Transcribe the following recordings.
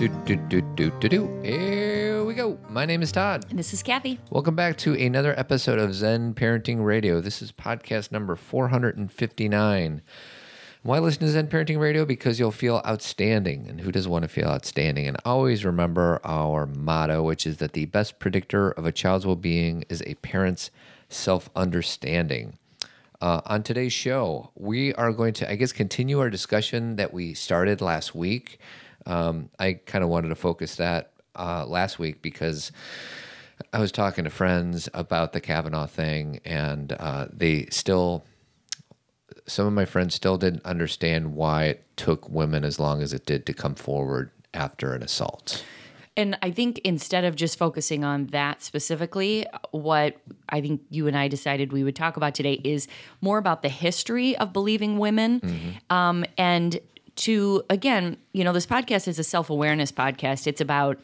Do, do, do, do, do, do. Here we go. My name is Todd. And this is Cathy. Welcome back to another episode of Zen Parenting Radio. This is podcast number 459. Why listen to Zen Parenting Radio? Because you'll feel outstanding. And who doesn't want to feel outstanding? And always remember our motto, which is that the best predictor of a child's well being is a parent's self understanding. Uh, on today's show, we are going to, I guess, continue our discussion that we started last week. Um, I kind of wanted to focus that uh, last week because I was talking to friends about the Kavanaugh thing, and uh, they still, some of my friends still didn't understand why it took women as long as it did to come forward after an assault. And I think instead of just focusing on that specifically, what I think you and I decided we would talk about today is more about the history of believing women. Um, and to, again, you know, this podcast is a self awareness podcast. It's about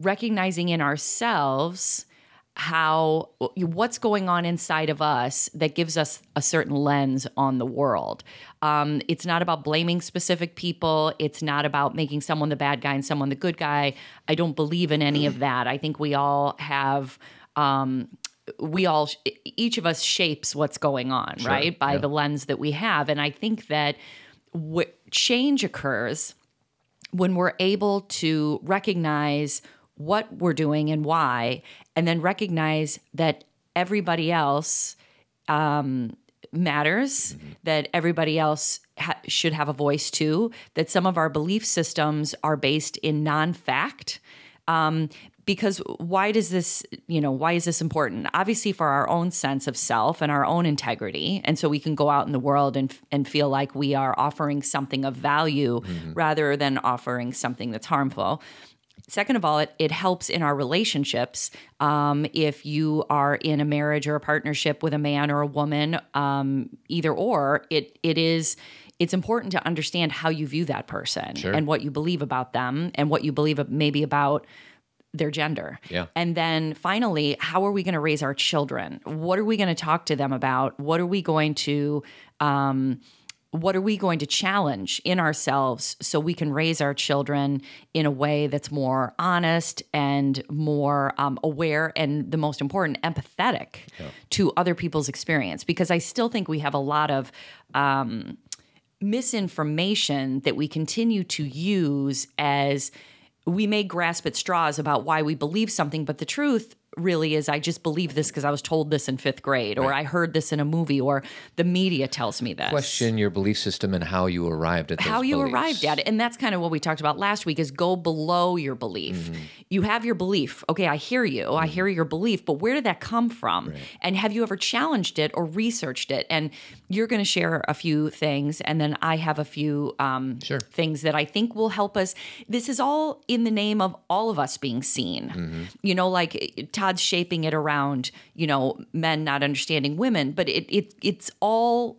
recognizing in ourselves how what's going on inside of us that gives us a certain lens on the world. Um, it's not about blaming specific people. It's not about making someone the bad guy and someone the good guy. I don't believe in any of that. I think we all have. Um, we all each of us shapes what's going on right by yeah. the lens that we have and i think that w- change occurs when we're able to recognize what we're doing and why, and then recognize that everybody else um, matters, that everybody else ha- should have a voice too, that some of our belief systems are based in non fact. Um, because why does this you know why is this important? Obviously for our own sense of self and our own integrity and so we can go out in the world and and feel like we are offering something of value rather than offering something that's harmful. Second of all, it, it helps in our relationships. Um, if you are in a marriage or a partnership with a man or a woman, um, either or, it it is it's important to understand how you view that person and what you believe about them and what you believe maybe about their gender. Yeah. And then finally, how are we going to raise our children? What are we going to talk to them about? What are we going to um, what are we going to challenge in ourselves so we can raise our children in a way that's more honest and more um, aware and the most important empathetic to other people's experience because i still think we have a lot of um, misinformation that we continue to use as we may grasp at straws about why we believe something but the truth really is I just believe this because I was told this in fifth grade, or I heard this in a movie, or the media tells me this. Question your belief system and how you arrived at How you beliefs. arrived at it. And that's kind of what we talked about last week is go below your belief. Mm-hmm. You have your belief. Okay, I hear you. I hear your belief, but where did that come from? And have you ever challenged it or researched it? And you're going to share a few things, and then I have a few um, Sure. things that I think will help us. This is all in the name of all of us being seen. Mm-hmm. You know, like Todd's shaping it around, you know, men not understanding women, but it, it it's all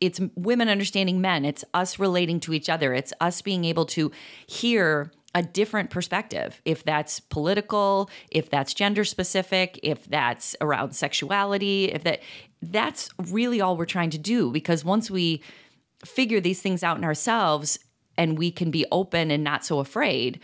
it's women understanding men. It's us relating to each other. It's us being able to hear a different perspective. If that's political, if that's gender specific, if that's around sexuality, if that that's really all we're trying to do because once we figure these things out in ourselves and we can be open and not so afraid,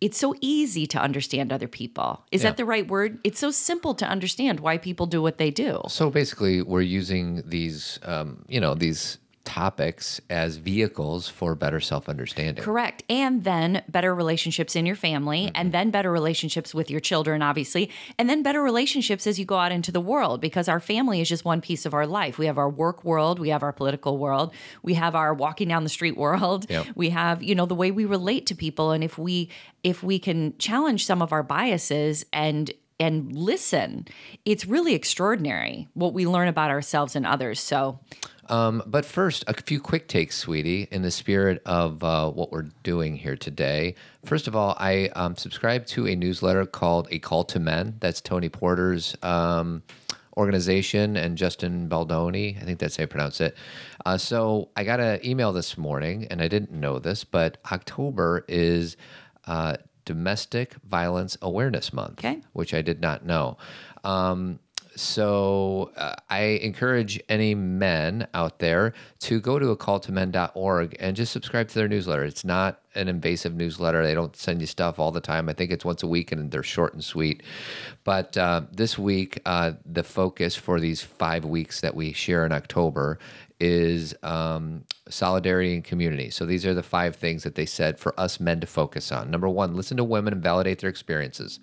it's so easy to understand other people. Is Yeah. that the right word? It's so simple to understand why people do what they do. So basically, we're using these, um, you know, these topics as vehicles for better self-understanding. Correct. And then better relationships in your family, and mm-hmm. then better relationships with your children, obviously, and then better relationships as you go out into the world because our family is just one piece of our life. We have our work world, we have our political world, we have our walking down the street world, Yep. we have, you know, the way we relate to people. And if we if we can challenge some of our biases and and listen, it's really extraordinary what we learn about ourselves and others. So Um, but first, a few quick takes, sweetie, in the spirit of uh, what we're doing here today. First of all, I um, subscribe to a newsletter called A Call to Men. That's Tony Porter's um, organization and Justin Baldoni. I think that's how you pronounce it. Uh, so I got an email this morning, and I didn't know this, but October is uh, Domestic Violence Awareness Month, Okay. which I did not know. Um, so uh, I encourage any men out there to go to a call to men.org and just subscribe to their newsletter. It's not an invasive newsletter. They don't send you stuff all the time. I think it's once a week and they're short and sweet. But uh, this week, uh, the focus for these five weeks that we share in October is um, solidarity and community. So these are the five things that they said for us men to focus on. Number one, listen to women and validate their experiences.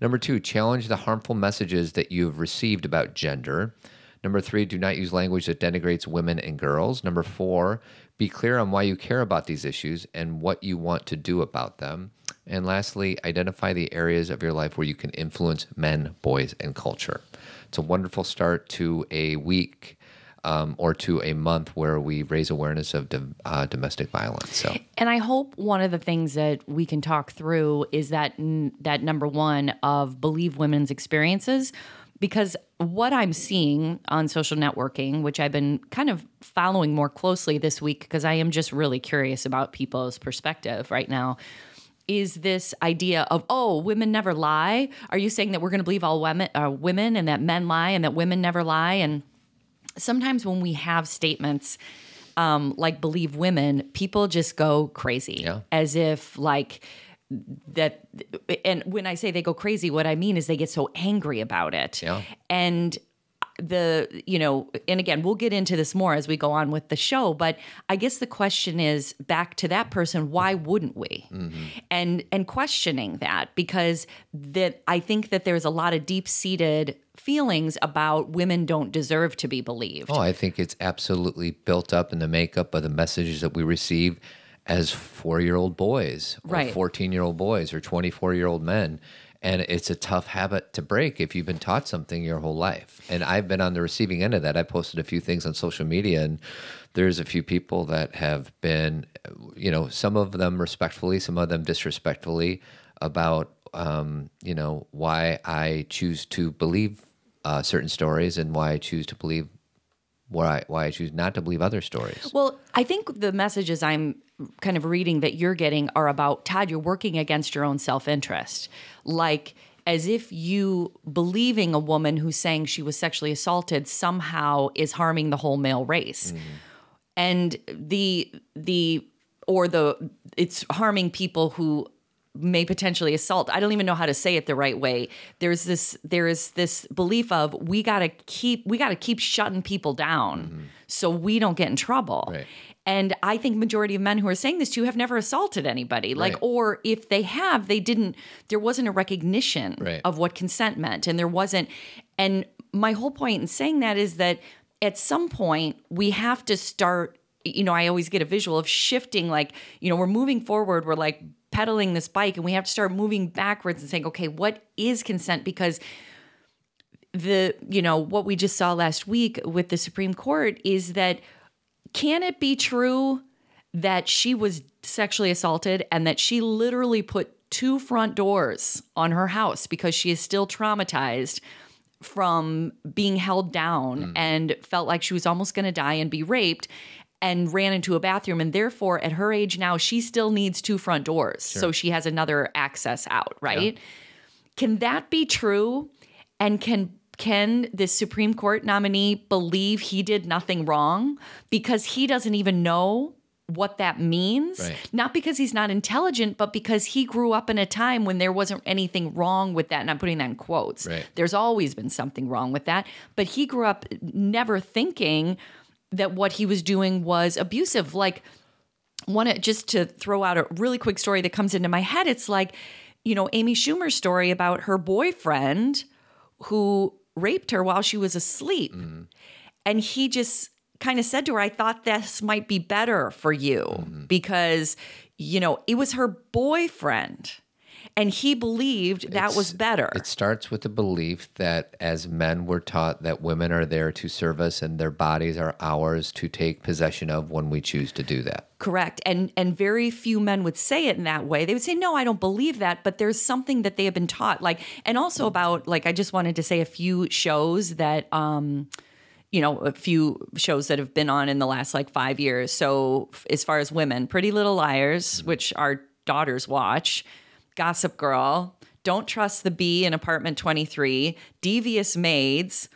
Number two, challenge the harmful messages that you've received about gender. Number three, do not use language that denigrates women and girls. Number four, be clear on why you care about these issues and what you want to do about them. And lastly, identify the areas of your life where you can influence men, boys, and culture. It's a wonderful start to a week um, or to a month where we raise awareness of uh, domestic violence. So, and I hope one of the things that we can talk through is that that number one of believe women's experiences, because what I'm seeing on social networking, which I've been kind of following more closely this week, because I am just really curious about people's perspective right now is this idea of oh women never lie are you saying that we're going to believe all women uh, women and that men lie and that women never lie and sometimes when we have statements um, like believe women, people just go crazy Yeah. as if like that. And when I say they go crazy, what I mean is they get so angry about it. Yeah. And the you know and again we'll get into this more as we go on with the show but i guess the question is back to that person why wouldn't we mm-hmm. and and questioning that because that i think that there's a lot of deep seated feelings about women don't deserve to be believed oh, I think it's absolutely built up in the makeup of the messages that we receive as four year old boys, or Right. 14 year old boys, or 24 year old men. And it's a tough habit to break if you've been taught something your whole life. And I've been on the receiving end of that. I posted a few things on social media, and there's a few people that have been, you know, some of them respectfully, some of them disrespectfully about, um, you know, why I choose to believe uh, certain stories and why I choose to believe why why I choose not to believe other stories. Well, I think the messages I'm kind of reading that you're getting are about Todd, you're working against your own self interest. Like, as if you believing a woman who's saying she was sexually assaulted somehow is harming the whole male race. Mm-hmm. And the, the, or the, it's harming people who may potentially assault. I don't even know how to say it the right way. There's this there is this belief of we got to keep we got to keep shutting people down mm-hmm. so we don't get in trouble. Right. And I think majority of men who are saying this to you have never assaulted anybody. Like Right. or if they have, they didn't there wasn't a recognition Right. of what consent meant and there wasn't and my whole point in saying that is that at some point we have to start you know, I always get a visual of shifting like, you know, we're moving forward, we're like pedaling this bike and we have to start moving backwards and saying, okay, what is consent? Because the, you know, what we just saw last week with the Supreme Court is that can it be true that she was sexually assaulted and that she literally put two front doors on her house because she is still traumatized from being held down hmm. and felt like she was almost going to die and be raped and ran into a bathroom and therefore at her age now she still needs two front doors. So she has another access out right? Can that be true? And can can this supreme court nominee believe he did nothing wrong? Because he doesn't even know what that means. Right. not because he's not intelligent but because he grew up in a time when there wasn't anything wrong with that and i'm putting that in quotes. Right. there's always been something wrong with that. But he grew up never thinking that what he was doing was abusive like one just to throw out a really quick story that comes into my head. It's like, you know, Amy Schumer's story about her boyfriend who raped her while she was asleep. Mm-hmm. And he just kind of said to her, I thought this might be better for you mm-hmm. because, you know, it was her boyfriend. And he believed that was better. It starts with the belief that as men we're taught that women are there to serve us and their bodies are ours to take possession of when we choose to do that. Correct. And and very few men would say it in that way. They would say, "No, I don't believe that," but there's something that they have been taught. Like and also about like I just wanted to say a few shows that um you know, a few shows that have been on in the last like 5 years. So as far as women, Pretty Little Liars, which our daughters watch, Gossip Girl, Don't Trust the Bee in Apartment 23, Devious Maids,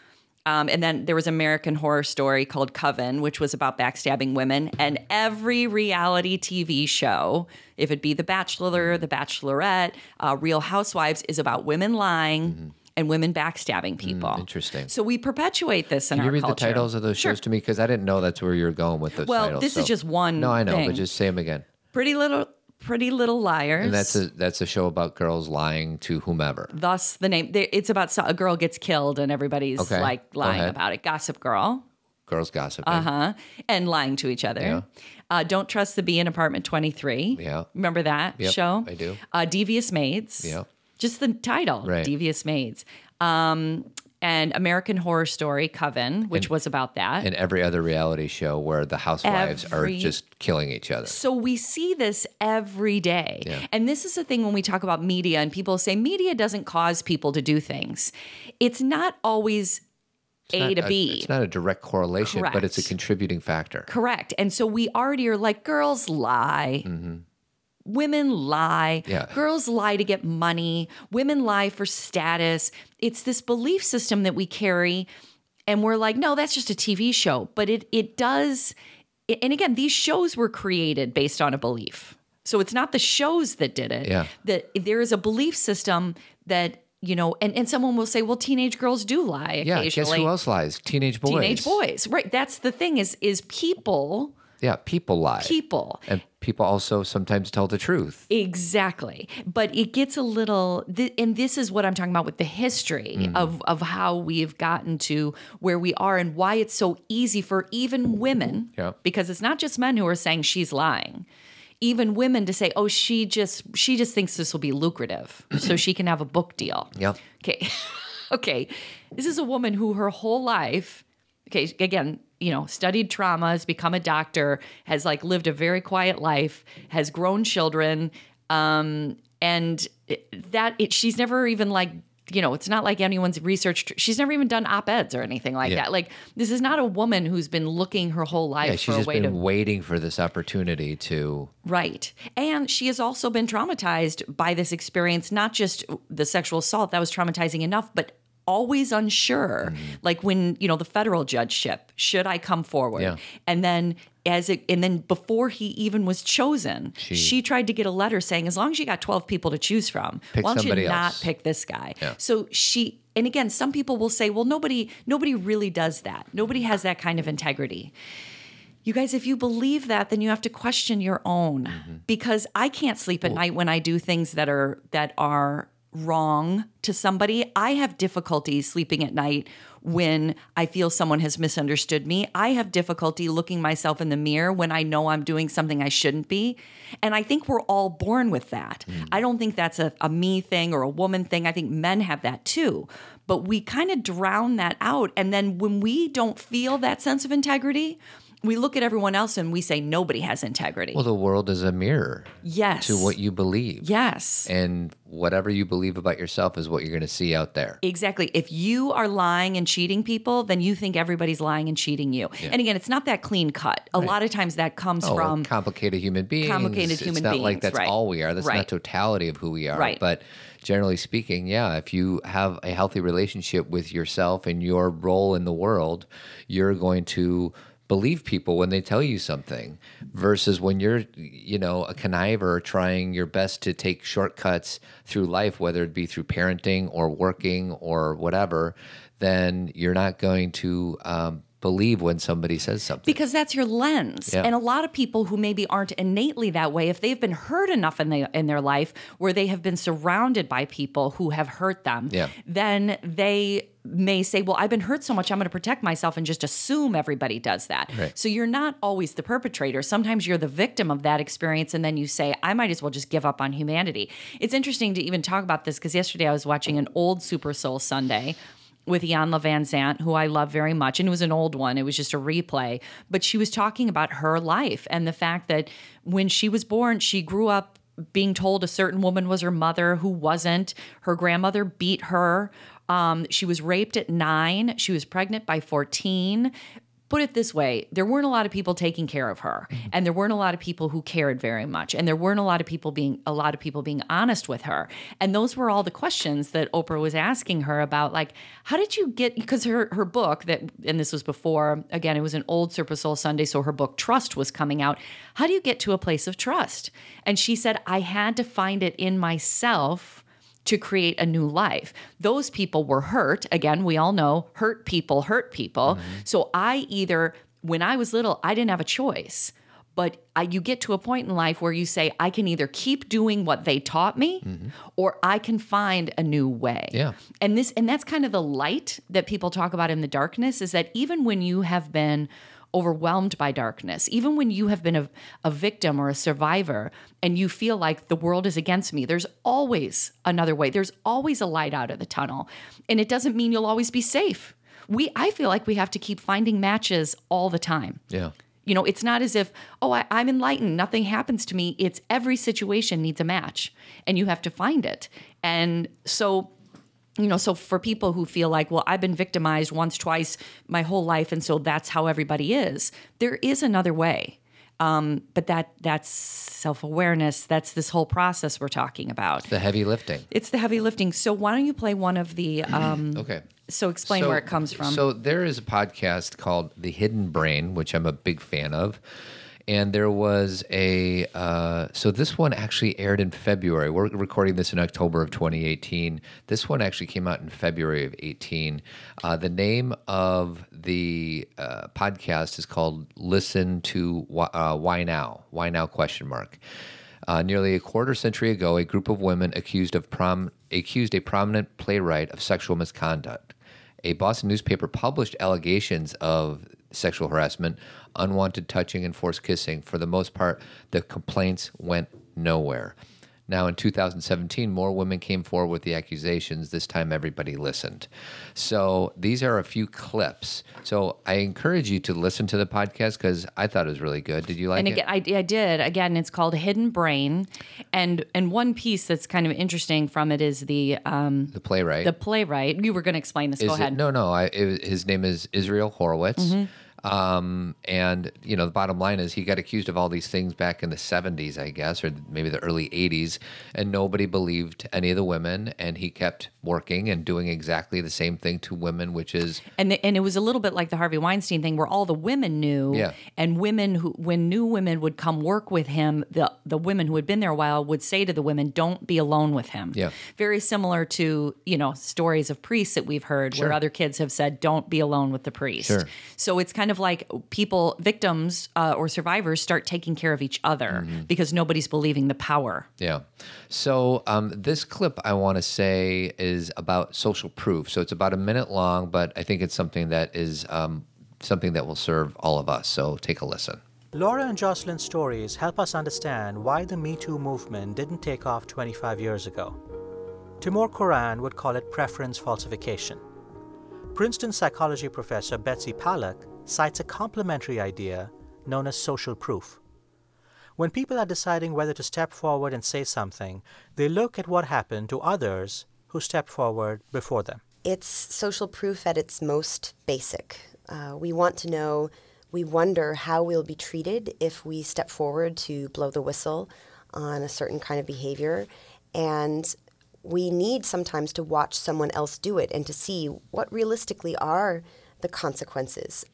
Um, and then there was American Horror Story called Coven, which was about backstabbing women. And every reality TV show, if it be The Bachelor, The Bachelorette, uh, Real Housewives, is about women lying and women backstabbing people. Mm-hmm. interesting. So we perpetuate this in Can our you read culture. the titles of those Sure. shows to me? Because I didn't know that's where you were going with those Well, titles. this is just one No, I know, thing. but just say them again. Pretty little, Pretty Little Liars. And that's a that's a show about girls lying to whomever. thus the name. It's about so- a girl gets killed and everybody's Okay, like lying about it. Gossip Girl. Girls gossiping. Uh huh. And lying to each other. Yeah. Uh, Don't trust the bee in apartment 23. Yeah. Remember that Yep, show? I do. Uh, Devious Maids. Yeah. Just the title, Right. Devious Maids. Um, and American Horror Story Coven, which was about that. And every other reality show where the housewives Every- are just killing each other. So we see this every day. Yeah. And this is the thing when we talk about media and people say media doesn't cause people to do things. It's not always A to a- B. it's not a direct correlation, but it's a contributing factor. Correct. And so we already are like, girls lie. Mm-hmm. Women lie. Yeah. Girls lie to get money. Women lie for status. It's this belief system that we carry. And we're like, no, that's just a TV show. But it it does. And again, these shows were created based on a belief. So it's not the shows that did it. Yeah. That there is a belief system that, you know, and, and someone will say, well, teenage girls do lie Yeah, occasionally. guess who else lies? Teenage boys. Teenage boys. Right. That's the thing is is people Yeah, people lie. people. and people also sometimes tell the truth. Exactly. But it gets a little, th- and this is what I'm talking about with the history Mm-hmm. of, of how we've gotten to where we are and why it's so easy for even women, Yeah. because it's not just men who are saying she's lying. Even women to say, "Oh, she just she just thinks this will be lucrative, so she can have a book deal." Yep. Okay. okay. This is a woman who her whole life, okay, again, you know, studied trauma, has become a doctor, has like lived a very quiet life, has grown children, um, and that it, she's never even like, you know, it's not like anyone's researched. She's never even done op eds or anything like Yeah. that. Like, this is not a woman who's been looking her whole life Yeah, she's just been to waiting for this opportunity to. Right. And she has also been traumatized by this experience, not just the sexual assault that was traumatizing enough, but always unsure. Mm-hmm. Like when, you know, the federal judgeship, should I come forward? Yeah. And then as it and then before he even was chosen, She- she, tried to get a letter saying, as long as you got 12 people to choose from, why don't you not else. pick this guy? Yeah. So she and again, some people will say, well, nobody, nobody really does that. Nobody has that kind of integrity. You guys, if you believe that, then you have to question your own Mm-hmm. because I can't sleep at night when I do things that are that are wrong to somebody. I have difficulty sleeping at night when I feel someone has misunderstood me. I have difficulty looking myself in the mirror when I know I'm doing something I shouldn't be. And I think we're all born with that. Mm. I don't think that's a, a me thing or a woman thing. I think men have that too. But we kind of drown that out. And then when we don't feel that sense of integrity, we look at everyone else and we say nobody has integrity. Well, the world is a mirror yes. to what you believe. Yes. And whatever you believe about yourself is what you're going to see out there. Exactly. If you are lying and cheating people, then you think everybody's lying and cheating you. And again, it's not that clean cut. A lot of times that comes Oh, from complicated human beings. complicated it's human not like that's right. all we are. That's not totality of who we are. Right. But generally speaking, yeah, if you have a healthy relationship with yourself and your role in the world, you're going to believe people when they tell you something versus when you're you know a conniver trying your best to take shortcuts through life whether it be through parenting or working or whatever then you're not going to um, believe when somebody says something because that's your lens. Yeah. And a lot of people who maybe aren't innately that way, if they've been hurt enough in, the, in their life where they have been surrounded by people who have hurt them, Yeah. then they may say, Well, I've been hurt so much, I'm going to protect myself and just assume everybody does that. Right. So you're not always the perpetrator. Sometimes you're the victim of that experience. And then you say, I might as well just give up on humanity. It's interesting to even talk about this because yesterday I was watching an old Super Soul Sunday with Iyanla Vanzant, who I love very much. And it was an old one, it was just a replay. But she was talking about her life and the fact that when she was born, she grew up being told a certain woman was her mother who wasn't. Her grandmother beat her. Um, she was raped at nine. She was pregnant by 14. Put it this way there weren't a lot of people taking care of her mm-hmm. and there weren't a lot of people who cared very much and there weren't a lot of people being a lot of people being honest with her. And those were all the questions that oprah was asking her about like how did you get because her her book that and this was before again it was an old super soul sunday so her book trust was coming out. How do you get to a place of trust? And she said i had to find it in myself to create a new life. Those people were hurt. Again, we all know hurt people hurt people. Mm-hmm. So I either, when I was little, I didn't have a choice. But I, you get to a point in life where you say, I can either keep doing what they taught me, mm-hmm. or I can find a new way. Yeah. And this, and that's kind of the light that people talk about in the darkness. Is that even when you have been overwhelmed by darkness, even when you have been a, a victim or a survivor and you feel like the world is against me, there's always another way. There's always a light out of the tunnel. And it doesn't mean you'll always be safe. We I feel like we have to keep finding matches all the time. Yeah. You know, it's not as if, oh, I, am enlightened, nothing happens to me. It's every situation needs a match and you have to find it. And so you know, so for people who feel like, well, I've been victimized once, twice my whole life, and so that's how everybody is, there is another way. Um, but that that's self awareness. That's this whole process we're talking about. The heavy lifting. It's the heavy lifting. So why don't you play one of the? Um, okay. So explain so, where it comes from. So there is a podcast called The Hidden Brain, which I'm a big fan of and there was a uh, so this one actually aired in February. We're recording this in October of 2018. This one actually came out in February of 18. Uh, the name of the uh, podcast is called "Listen to uh, Why Now." Why now? Question mark. Uh, nearly a quarter century ago, a group of women accused of prom accused a prominent playwright of sexual misconduct. A Boston newspaper published allegations of sexual harassment, unwanted touching, and forced kissing. For the most part, the complaints went nowhere. Now, in 2017, more women came forward with the accusations. This time, everybody listened. So, these are a few clips. So, I encourage you to listen to the podcast because I thought it was really good. Did you like and again, it? I, I did. Again, it's called Hidden Brain, and and one piece that's kind of interesting from it is the um, the playwright. The playwright. You were going to explain this. Is Go it, ahead. No, no. I, it, his name is Israel Horovitz. Mm-hmm um, and you know, the bottom line is he got accused of all these things back in the 70s, I guess, or maybe the early 80s, and nobody believed any of the women, and he kept working and doing exactly the same thing to women, which is and the, and it was a little bit like the Harvey Weinstein thing, where all the women knew, yeah. and women who when new women would come work with him, the the women who had been there a while would say to the women, "Don't be alone with him." Yeah, very similar to you know stories of priests that we've heard, sure. where other kids have said, "Don't be alone with the priest." Sure. So it's kind of like people, victims uh, or survivors, start taking care of each other mm-hmm. because nobody's believing the power. Yeah. So um, this clip I want to say is about social proof. So it's about a minute long, but I think it's something that is um, something that will serve all of us. So take a listen. Laura and Jocelyn's stories help us understand why the Me Too movement didn't take off 25 years ago. Timur Kuran would call it preference falsification. Princeton psychology professor Betsy Paluck cites a complementary idea known as social proof. When people are deciding whether to step forward and say something, they look at what happened to others who stepped forward before them. It's social proof at its most basic. Uh, we want to know, we wonder how we'll be treated if we step forward to blow the whistle on a certain kind of behavior. And we need sometimes to watch someone else do it and to see what realistically are the consequences.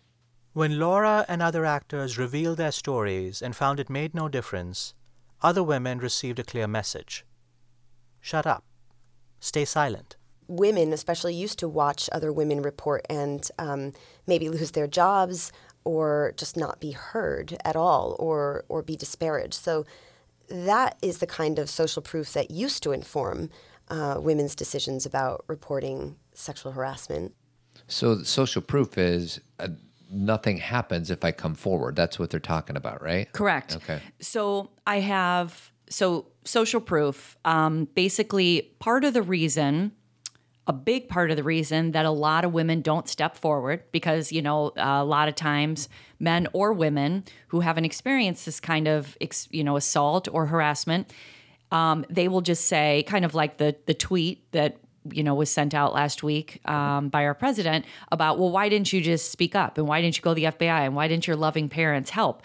When Laura and other actors revealed their stories and found it made no difference, other women received a clear message Shut up. Stay silent. Women, especially, used to watch other women report and um, maybe lose their jobs or just not be heard at all or, or be disparaged. So that is the kind of social proof that used to inform uh, women's decisions about reporting sexual harassment. So, social proof is uh, nothing happens if I come forward. That's what they're talking about, right? Correct. Okay. So, I have so social proof. Um, basically, part of the reason a big part of the reason that a lot of women don't step forward because you know a lot of times men or women who haven't experienced this kind of you know assault or harassment um, they will just say, kind of like the the tweet that you know, was sent out last week um, by our president about, well, why didn't you just speak up? And why didn't you go to the FBI? And why didn't your loving parents help?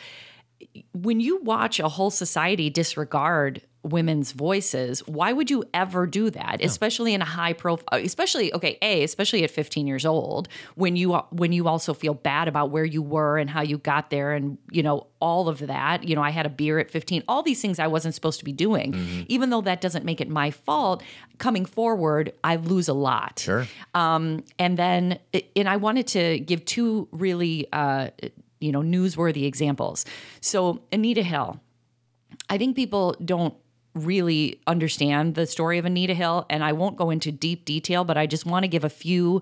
When you watch a whole society disregard women's voices, why would you ever do that? Especially in a high profile, especially okay, a especially at 15 years old, when you when you also feel bad about where you were and how you got there, and you know all of that. You know, I had a beer at 15. All these things I wasn't supposed to be doing, even though that doesn't make it my fault. Coming forward, I lose a lot. Sure. Um, and then, and I wanted to give two really, uh, you know, newsworthy examples. So Anita Hill, I think people don't really understand the story of Anita Hill, and I won't go into deep detail, but I just want to give a few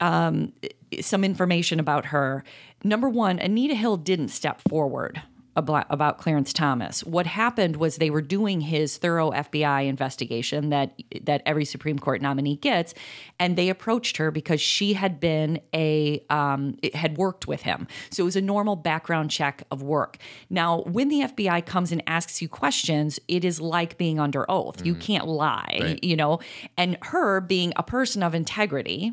um, some information about her. Number one, Anita Hill didn't step forward about, about Clarence Thomas. What happened was they were doing his thorough FBI investigation that that every Supreme Court nominee gets, and they approached her because she had been a um, had worked with him. So it was a normal background check of work. Now, when the FBI comes and asks you questions, it is like being under oath. You can't lie, Right. you know. And her being a person of integrity.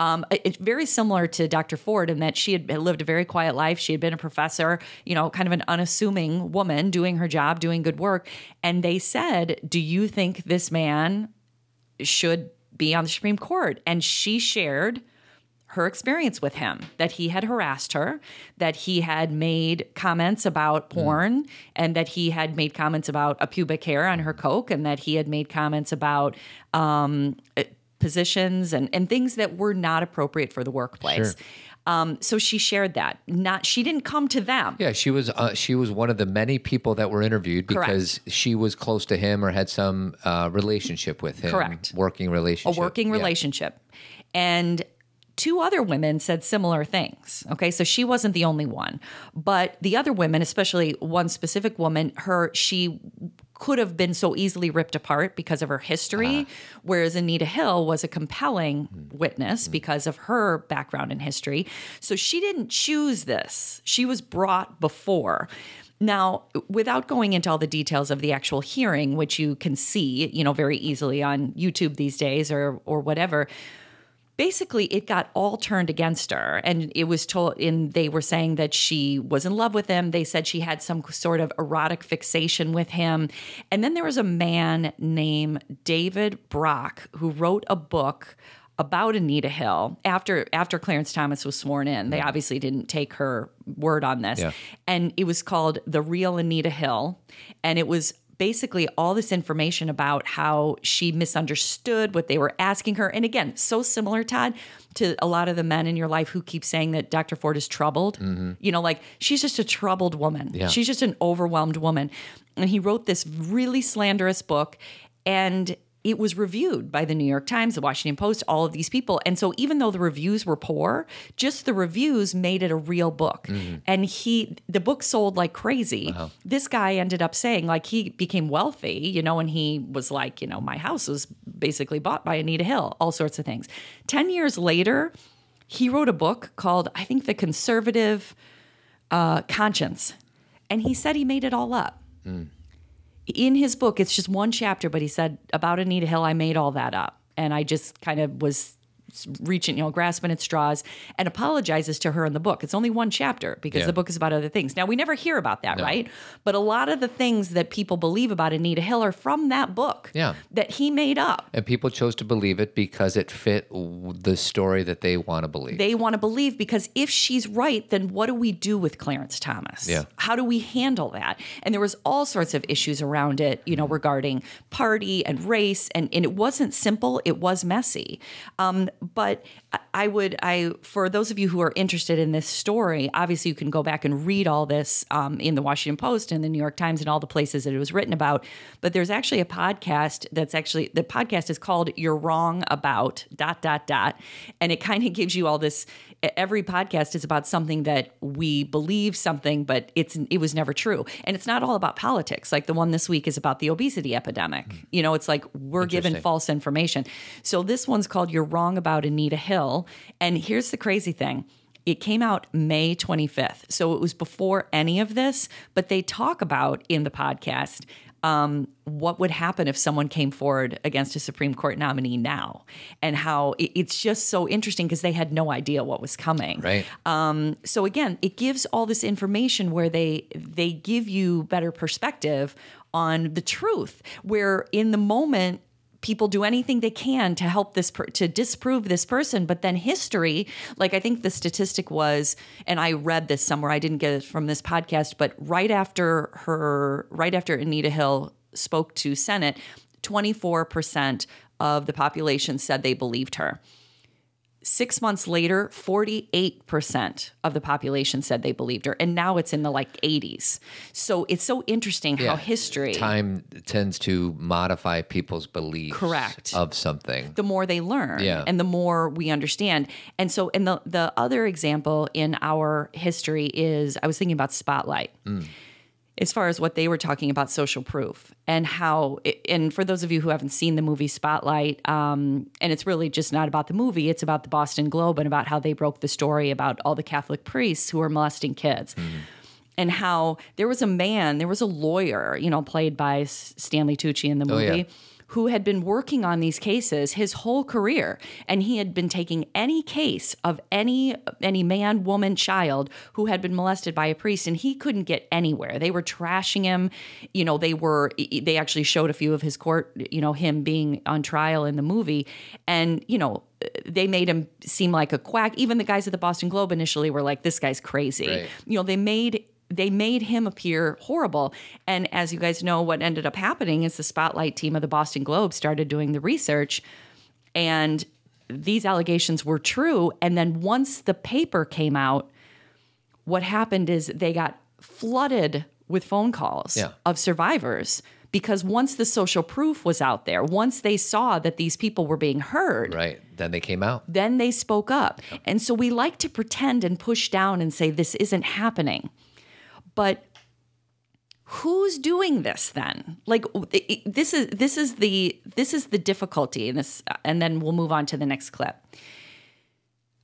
Um, it- it's very similar to Dr. Ford in that she had lived a very quiet life. She had been a professor, you know, kind of an unassuming woman doing her job, doing good work. And they said, Do you think this man should be on the Supreme Court? And she shared her experience with him that he had harassed her, that he had made comments about porn, and that he had made comments about a pubic hair on her coke, and that he had made comments about um, positions and, and things that were not appropriate for the workplace. Sure. Um, so she shared that. Not she didn't come to them. Yeah, she was uh, she was one of the many people that were interviewed Correct. because she was close to him or had some uh, relationship with him. Correct. Working relationship. a working Yeah. relationship. And two other women said similar things. Okay, so she wasn't the only one. But the other women, especially one specific woman, her she could have been so easily ripped apart because of her history, uh-huh. whereas Anita Hill was a compelling hmm. witness hmm. because of her background and history. So she didn't choose this. She was brought before. Now, without going into all the details of the actual hearing, which you can see, you know, very easily on YouTube these days or or whatever, basically it got all turned against her and it was told in they were saying that she was in love with him they said she had some sort of erotic fixation with him and then there was a man named david brock who wrote a book about Anita Hill after after Clarence Thomas was sworn in. They obviously didn't take her word on this. Yeah. And it was called The Real Anita Hill. And it was basically all this information about how she misunderstood what they were asking her. And again, so similar, Todd, to a lot of the men in your life who keep saying that Dr. Ford is troubled. Mm-hmm. You know, like she's just a troubled woman. Yeah. She's just an overwhelmed woman. And he wrote this really slanderous book. And it was reviewed by the New York Times, the Washington Post, all of these people. And so even though the reviews were poor, just the reviews made it a real book. Mm-hmm. And he the book sold like crazy. Uh-huh. This guy ended up saying like he became wealthy, you know, and he was like, you know, my house was basically bought by Anita Hill, all sorts of things. 10 years later, he wrote a book called I think The Conservative uh, Conscience. And he said he made it all up mm. In his book, it's just one chapter, but he said about Anita Hill, I made all that up. And I just kind of was reaching, you know, grasping at straws and apologizes to her in the book. It's only one chapter because Yeah. the book is about other things. Now, we never hear about that, right? But a lot of the things that people believe about Anita Hill are from that book Yeah. that he made up. And people chose to believe it because it fit the story that they want to believe. they want to believe because if she's right, then what do we do with Clarence Thomas? Yeah. How do we handle that? And there was all sorts of issues around it, you know, regarding party and race, and, and it wasn't simple. It was messy. Um, but I- would, I for those of you who are interested in this story, obviously you can go back and read all this um, in the Washington Post and the New York Times and all the places that it was written about. But there's actually a podcast that's actually the podcast is called "You're Wrong About." Dot dot dot, and it kind of gives you all this. Every podcast is about something that we believe something, but it's it was never true, and it's not all about politics. Like the one this week is about the obesity epidemic. You know, it's like we're given false information. So this one's called "You're Wrong About Anita Hill," and here's the crazy thing. It came out May 25th. So it was before any of this, but they talk about in the podcast um, what would happen if someone came forward against a Supreme Court nominee now, and how it, it's just so interesting because they had no idea what was coming. Right. Um, so again, it gives all this information where they they give you better perspective on the truth. Where in the moment people do anything they can to help this per- to disprove this person but then history like i think the statistic was and i read this somewhere i didn't get it from this podcast but right after her right after anita hill spoke to senate 24% of the population said they believed her Six months later, 48% of the population said they believed her. And now it's in the like 80s. So it's so interesting how history, time tends to modify people's beliefs Correct. of something. the more they learn Yeah. and the more we understand. And so, and the, the other example in our history is I was thinking about Spotlight. Hmm. As far as what they were talking about social proof and how, and for those of you who haven't seen the movie Spotlight, um, and it's really just not about the movie, it's about the Boston Globe and about how they broke the story about all the Catholic priests who were molesting kids and how there was a man, there was a lawyer, you know, played by Stanley Tucci in the movie. yeah. Who had been working on these cases his whole career, and he had been taking any case of any any man, woman, child who had been molested by a priest, and he couldn't get anywhere. They were trashing him. You know, they were. They actually showed a few of his court. You know, him being on trial in the movie, and you know, they made him seem like a quack. Even the guys at the Boston Globe initially were like, "This guy's crazy." Right. You know, they made they made him appear horrible. And as you guys know, what ended up happening is the Spotlight team of the Boston Globe started doing the research, and these allegations were true. And then once the paper came out, what happened is they got flooded with phone calls Yeah. of survivors because once the social proof was out there, once they saw that these people were being heard, Right. Then they came out. then they spoke up. And so we like to pretend and push down and say this isn't happening. But who's doing this then? Like this is this is the this is the difficulty in this and then we'll move on to the next clip.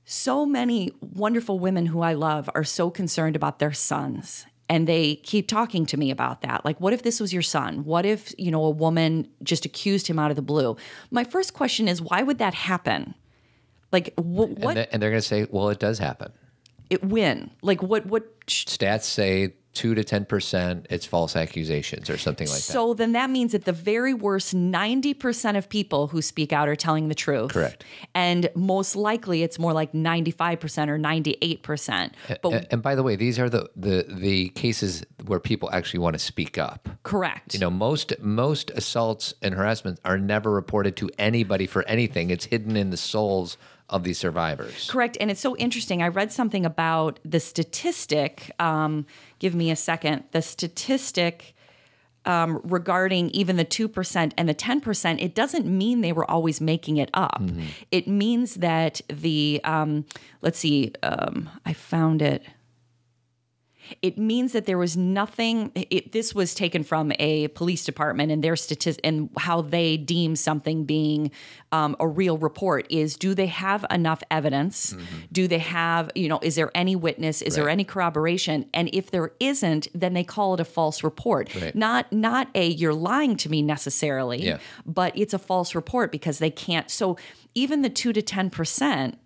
So many wonderful women who I love are so concerned about their sons and they keep talking to me about that. Like what if this was your son? What if, you know, a woman just accused him out of the blue? My first question is why would that happen? Like wh- what And, they, and they're going to say, well, it does happen. it win? Like what what Stats say 2 to 10% it's false accusations or something like that. So then that means at the very worst, 90% of people who speak out are telling the truth. Correct. And most likely it's more like 95% or 98%. But And, and by the way, these are the, the the cases where people actually want to speak up. correct. You know, most most assaults and harassment are never reported to anybody for anything. It's hidden in the souls of these survivors. Correct. And it's so interesting. I read something about the statistic. Um, give me a second. The statistic um, regarding even the 2% and the 10%, it doesn't mean they were always making it up. It means that the, um, let's see, um, I found it. It means that there was nothing. It, this was taken from a police department and their statistic and how they deem something being um, a real report is: do they have enough evidence? Do they have, you know, is there any witness? Is there any corroboration? And if there isn't, then they call it a false report. Right. Not not a you're lying to me necessarily, Yeah. but it's a false report because they can't. So even the two to ten percent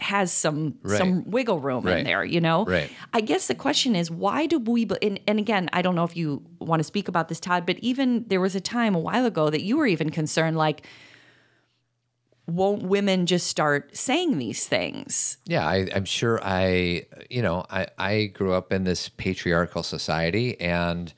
has some some wiggle room in there, you know. Right. I guess the question is why do we and, and again, I don't know if you want to speak about this Todd, but even there was a time a while ago that you were even concerned like won't women just start saying these things? Yeah, I, I'm sure I, you know, I, I grew up in this patriarchal society and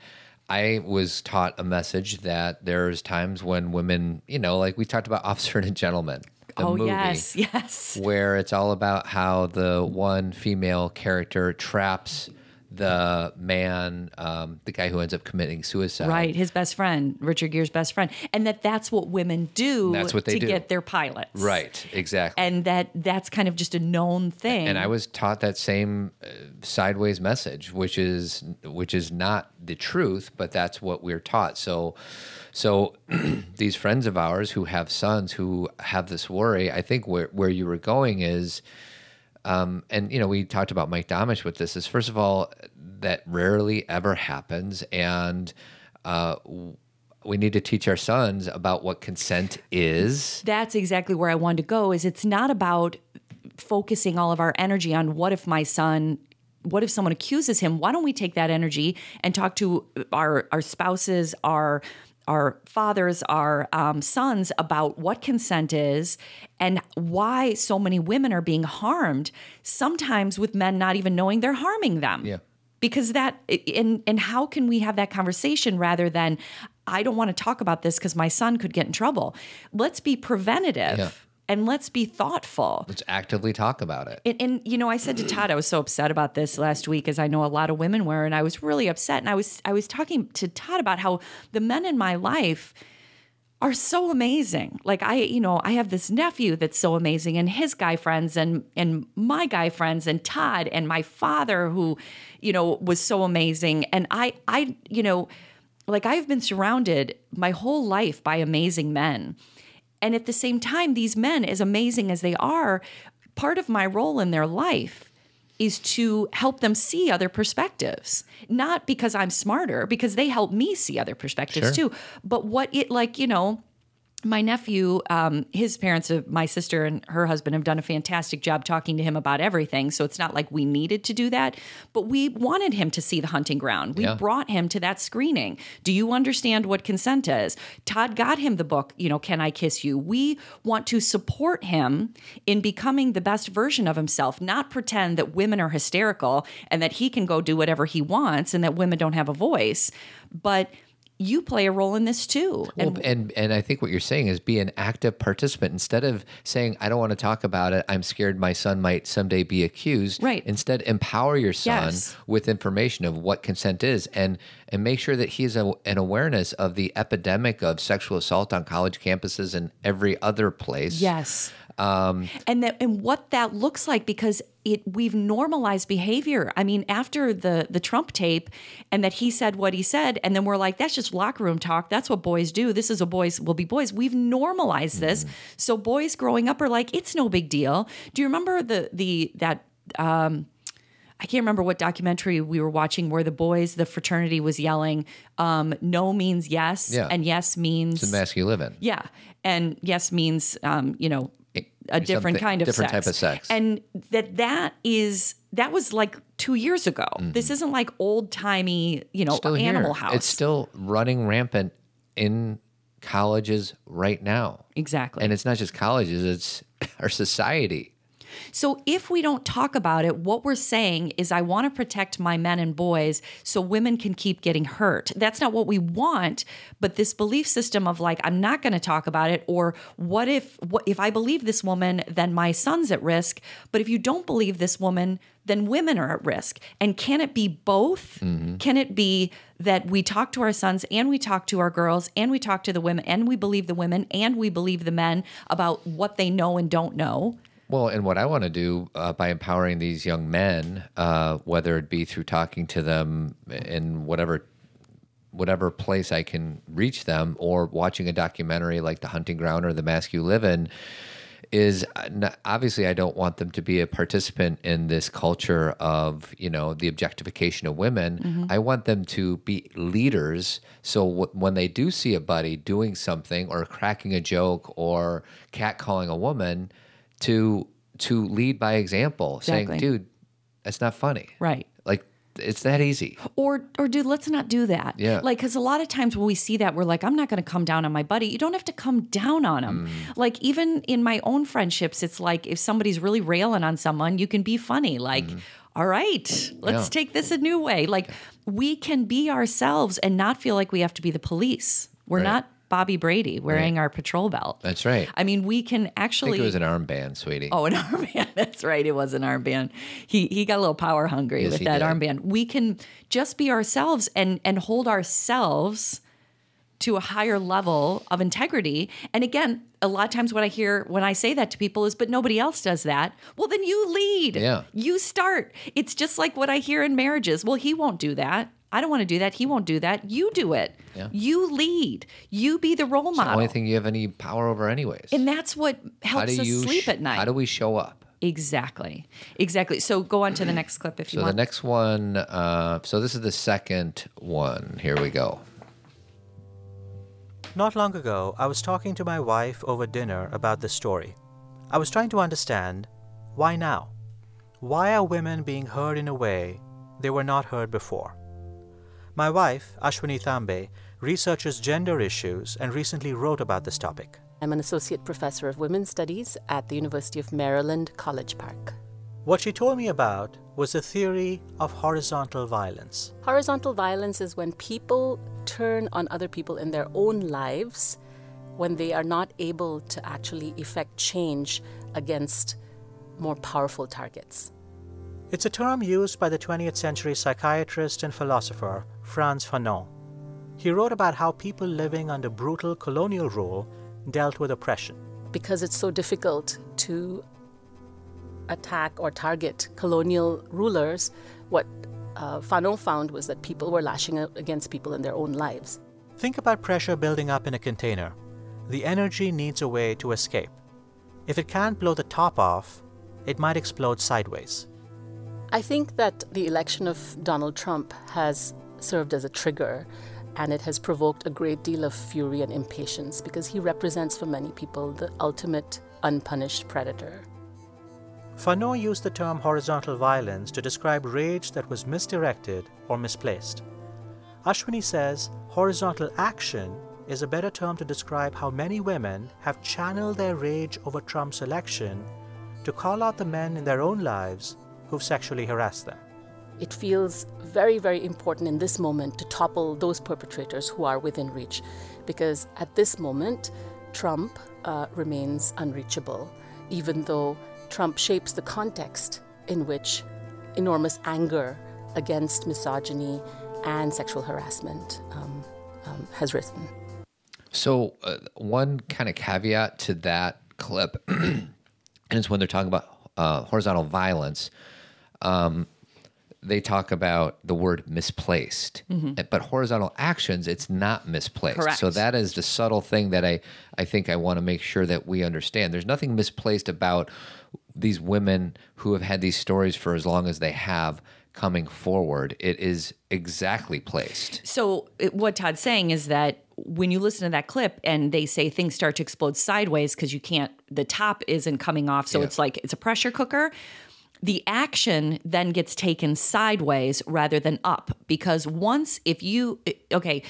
I was taught a message that there's times when women, you know, like we talked about Officer and Gentleman, the oh movie, yes, yes. where it's all about how the one female character traps the man, um, the guy who ends up committing suicide. Right, his best friend, Richard Gere's best friend, and that that's what women do That's what they to do. get their pilots. Right, exactly. And that that's kind of just a known thing. and I was taught that same uh, sideways message, which is which is not the truth, but that's what we're taught. So, so these friends of ours who have sons who have this worry, I think where where you were going is, um, and you know, we talked about Mike Domitrz with this. Is first of all that rarely ever happens, and uh, we need to teach our sons about what consent is. That's exactly where I wanted to go is it's not about focusing all of our energy on what if my son what if someone accuses him? Why don't we take that energy and talk to our our spouses, our our fathers, our um, sons about what consent is and why so many women are being harmed, sometimes with men not even knowing they're harming them. Yeah. Because that, and, and how can we have that conversation rather than, I don't want to talk about this because my son could get in trouble? Let's be preventative. Yeah. And let's be thoughtful. Let's actively talk about it. And, and, you know, I said to Todd, I was so upset about this last week, as I know a lot of women were, and I was really upset. And I was I was talking to Todd about how the men in my life are so amazing. Like I, you know, I have this nephew that's so amazing, and his guy friends, and and my guy friends, and Todd, and my father, who, you know, was so amazing. And I, I, you know, like I've been surrounded my whole life by amazing men. And at the same time, these men, as amazing as they are, part of my role in their life is to help them see other perspectives. Not because I'm smarter, because they help me see other perspectives Sure. too. But what it like, you know, my nephew, um, his parents, uh, my sister and her husband have done a fantastic job talking to him about everything. So it's not like we needed to do that, but we wanted him to see the hunting ground. We Yeah. brought him to that screening. Do you understand what consent is? Todd got him the book, you know, Can I Kiss You? We want to support him in becoming the best version of himself, not pretend that women are hysterical and that he can go do whatever he wants and that women don't have a voice. But you play a role in this too. Well, and and I think what you're saying is be an active participant instead of saying I don't want to talk about it. I'm scared my son might someday be accused. Right. Instead, empower your son Yes. with information of what consent is, and and make sure that he has a, an awareness of the epidemic of sexual assault on college campuses and every other place. Yes. Um, and that and what that looks like because it we've normalized behavior. I mean, after the the Trump tape and that he said what he said, and then we're like, that's just locker room talk. That's what boys do. This is a boys will be boys. We've normalized this. So boys growing up are like, it's no big deal. Do you remember the the that um I can't remember what documentary we were watching where the boys, the fraternity was yelling, um, no means yes, Yeah. and yes means the mask you live in. yeah, and yes means um, you know a different kind of different sex. type of sex. and that that is that was like two years ago. This isn't like old timey, you know, Mm-hmm. Still Animal here. House. It's still running rampant in colleges right now. exactly. And it's not just colleges; it's our society. So if we don't talk about it, what we're saying is I want to protect my men and boys so women can keep getting hurt. That's not what we want, but this belief system of like I'm not going to talk about it or what if what if I believe this woman then my son's at risk, but if you don't believe this woman then women are at risk. And can it be both? Mm-hmm. Can it be that we talk to our sons and we talk to our girls and we talk to the women and we believe the women and we believe the men about what they know and don't know? Well, and what I want to do uh, by empowering these young men, uh, whether it be through talking to them in whatever whatever place I can reach them, or watching a documentary like The Hunting Ground or The Mask You Live In, is uh, n- obviously I don't want them to be a participant in this culture of you know the objectification of women. I want them to be leaders. So w- when they do see a buddy doing something or cracking a joke or catcalling a woman, to to lead by example, Exactly. saying, "Dude, that's not funny." Right. Like it's that easy. or or dude let's not do that Yeah. like because a lot of times when we see that we're like i'm not going to come down on my buddy you don't have to come down on him Mm. like even in my own friendships it's like if somebody's really railing on someone you can be funny like "All right let's. Yeah. take this a new way like we can be ourselves and not feel like we have to be the police we're Right. not bobby brady wearing our patrol belt That's right. i mean we can actually it was an armband, sweetie. Oh, an armband. That's right. It was an armband. He he got a little power hungry Yes, with that did. armband. We can just be ourselves and and hold ourselves to a higher level of integrity. And again, a lot of times what I hear when I say that to people is, but nobody else does that. Well, then you lead. Yeah. You start. It's just like what I hear in marriages. Well, he won't do that. I don't want to do that. He won't do that. You do it. Yeah. You lead. You be the role It's the only thing you have any power over, anyways. and that's what how helps do us you sleep sh- at night. How do we show up? Exactly. Exactly. So go on to the next clip if you So the next one, uh, so this is the second one. Here we go. Not long ago, I was talking to my wife over dinner about this story. I was trying to understand why now? Why are women being heard in a way they were not heard before? My wife, Ashwini Tambe, researches gender issues and recently wrote about this topic. I'm an associate professor of women's studies at the University of Maryland, College Park. What she told me about was the theory of horizontal violence. Horizontal violence is when people turn on other people in their own lives when they are not able to actually effect change against more powerful targets. It's a term used by the 20th century psychiatrist and philosopher Frantz Fanon. He wrote about how people living under brutal colonial rule dealt with oppression. Because it's so difficult to attack or target colonial rulers, what uh, Fanon found was that people were lashing out against people in their own lives. Think about pressure building up in a container. The energy needs a way to escape. If it can't blow the top off, it might explode sideways. I think that the election of Donald Trump has served as a trigger and it has provoked a great deal of fury and impatience because he represents for many people the ultimate unpunished predator. Fanon used the term horizontal violence to describe rage that was misdirected or misplaced. Ashwini says horizontal action is a better term to describe how many women have channeled their rage over Trump's election to call out the men in their own lives who've sexually harassed them. It feels very, very important in this moment to topple those perpetrators who are within reach because at this moment, Trump uh, remains unreachable, even though Trump shapes the context in which enormous anger against misogyny and sexual harassment um, um, has risen. So, uh, one kind of caveat to that clip, and it's when they're talking about uh, horizontal violence. Um, they talk about the word misplaced, mm-hmm. but horizontal actions, it's not misplaced. Correct. So that is the subtle thing that I, I think I want to make sure that we understand. There's nothing misplaced about these women who have had these stories for as long as they have coming forward. It is exactly placed. So it, what Todd's saying is that when you listen to that clip and they say things start to explode sideways because you can't, the top isn't coming off, so yeah. it's like it's a pressure cooker. The action then gets taken sideways rather than up because once if you okay.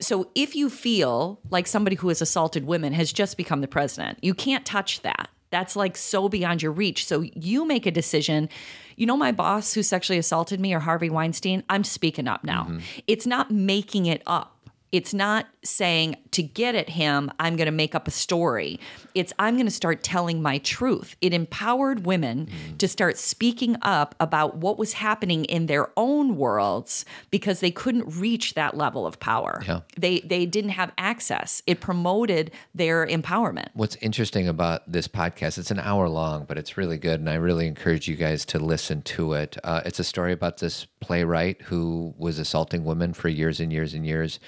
So if you feel like somebody who has assaulted women has just become the president, you can't touch that that's like so beyond your reach. So you make a decision. You know, my boss who sexually assaulted me or Harvey Weinstein, I'm speaking up now. Mm-hmm. It's not making it up. It's not saying to get at him, I'm going to make up a story. It's I'm going to start telling my truth. It empowered women mm. to start speaking up about what was happening in their own worlds because they couldn't reach that level of power. Yeah. They they didn't have access. It promoted their empowerment. What's interesting about this podcast, it's an hour long, but it's really good and I really encourage you guys to listen to it. Uh, it's a story about this playwright who was assaulting women for years and years and years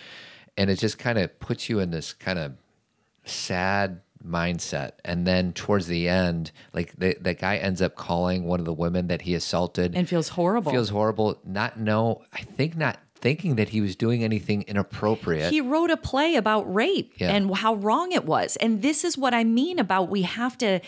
and it just kind of puts you in this kind of sad mindset and then towards the end like the, the guy ends up calling one of the women that he assaulted and feels horrible feels horrible not know i think not thinking that he was doing anything inappropriate he wrote a play about rape yeah. and how wrong it was and this is what i mean about we have to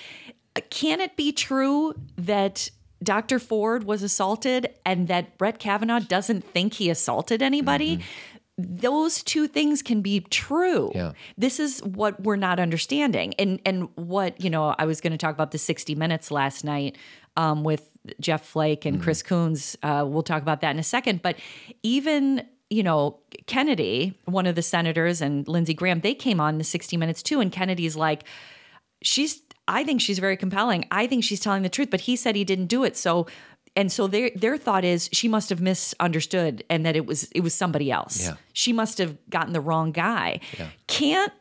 can it be true that Dr. Ford was assaulted and that Brett Kavanaugh doesn't think he assaulted anybody. Mm-hmm those two things can be true. Yeah. This is what we're not understanding. And and what, you know, I was going to talk about the 60 minutes last night um, with Jeff Flake and mm-hmm. Chris Coons. Uh, we'll talk about that in a second. But even you know, Kennedy, one of the senators, and Lindsey Graham, they came on the 60 Minutes too. And Kennedy's like, she's, I think she's very compelling. I think she's telling the truth, but he said he didn't do it. So and so their their thought is she must have misunderstood and that it was it was somebody else. Yeah. She must have gotten the wrong guy. Yeah. Can't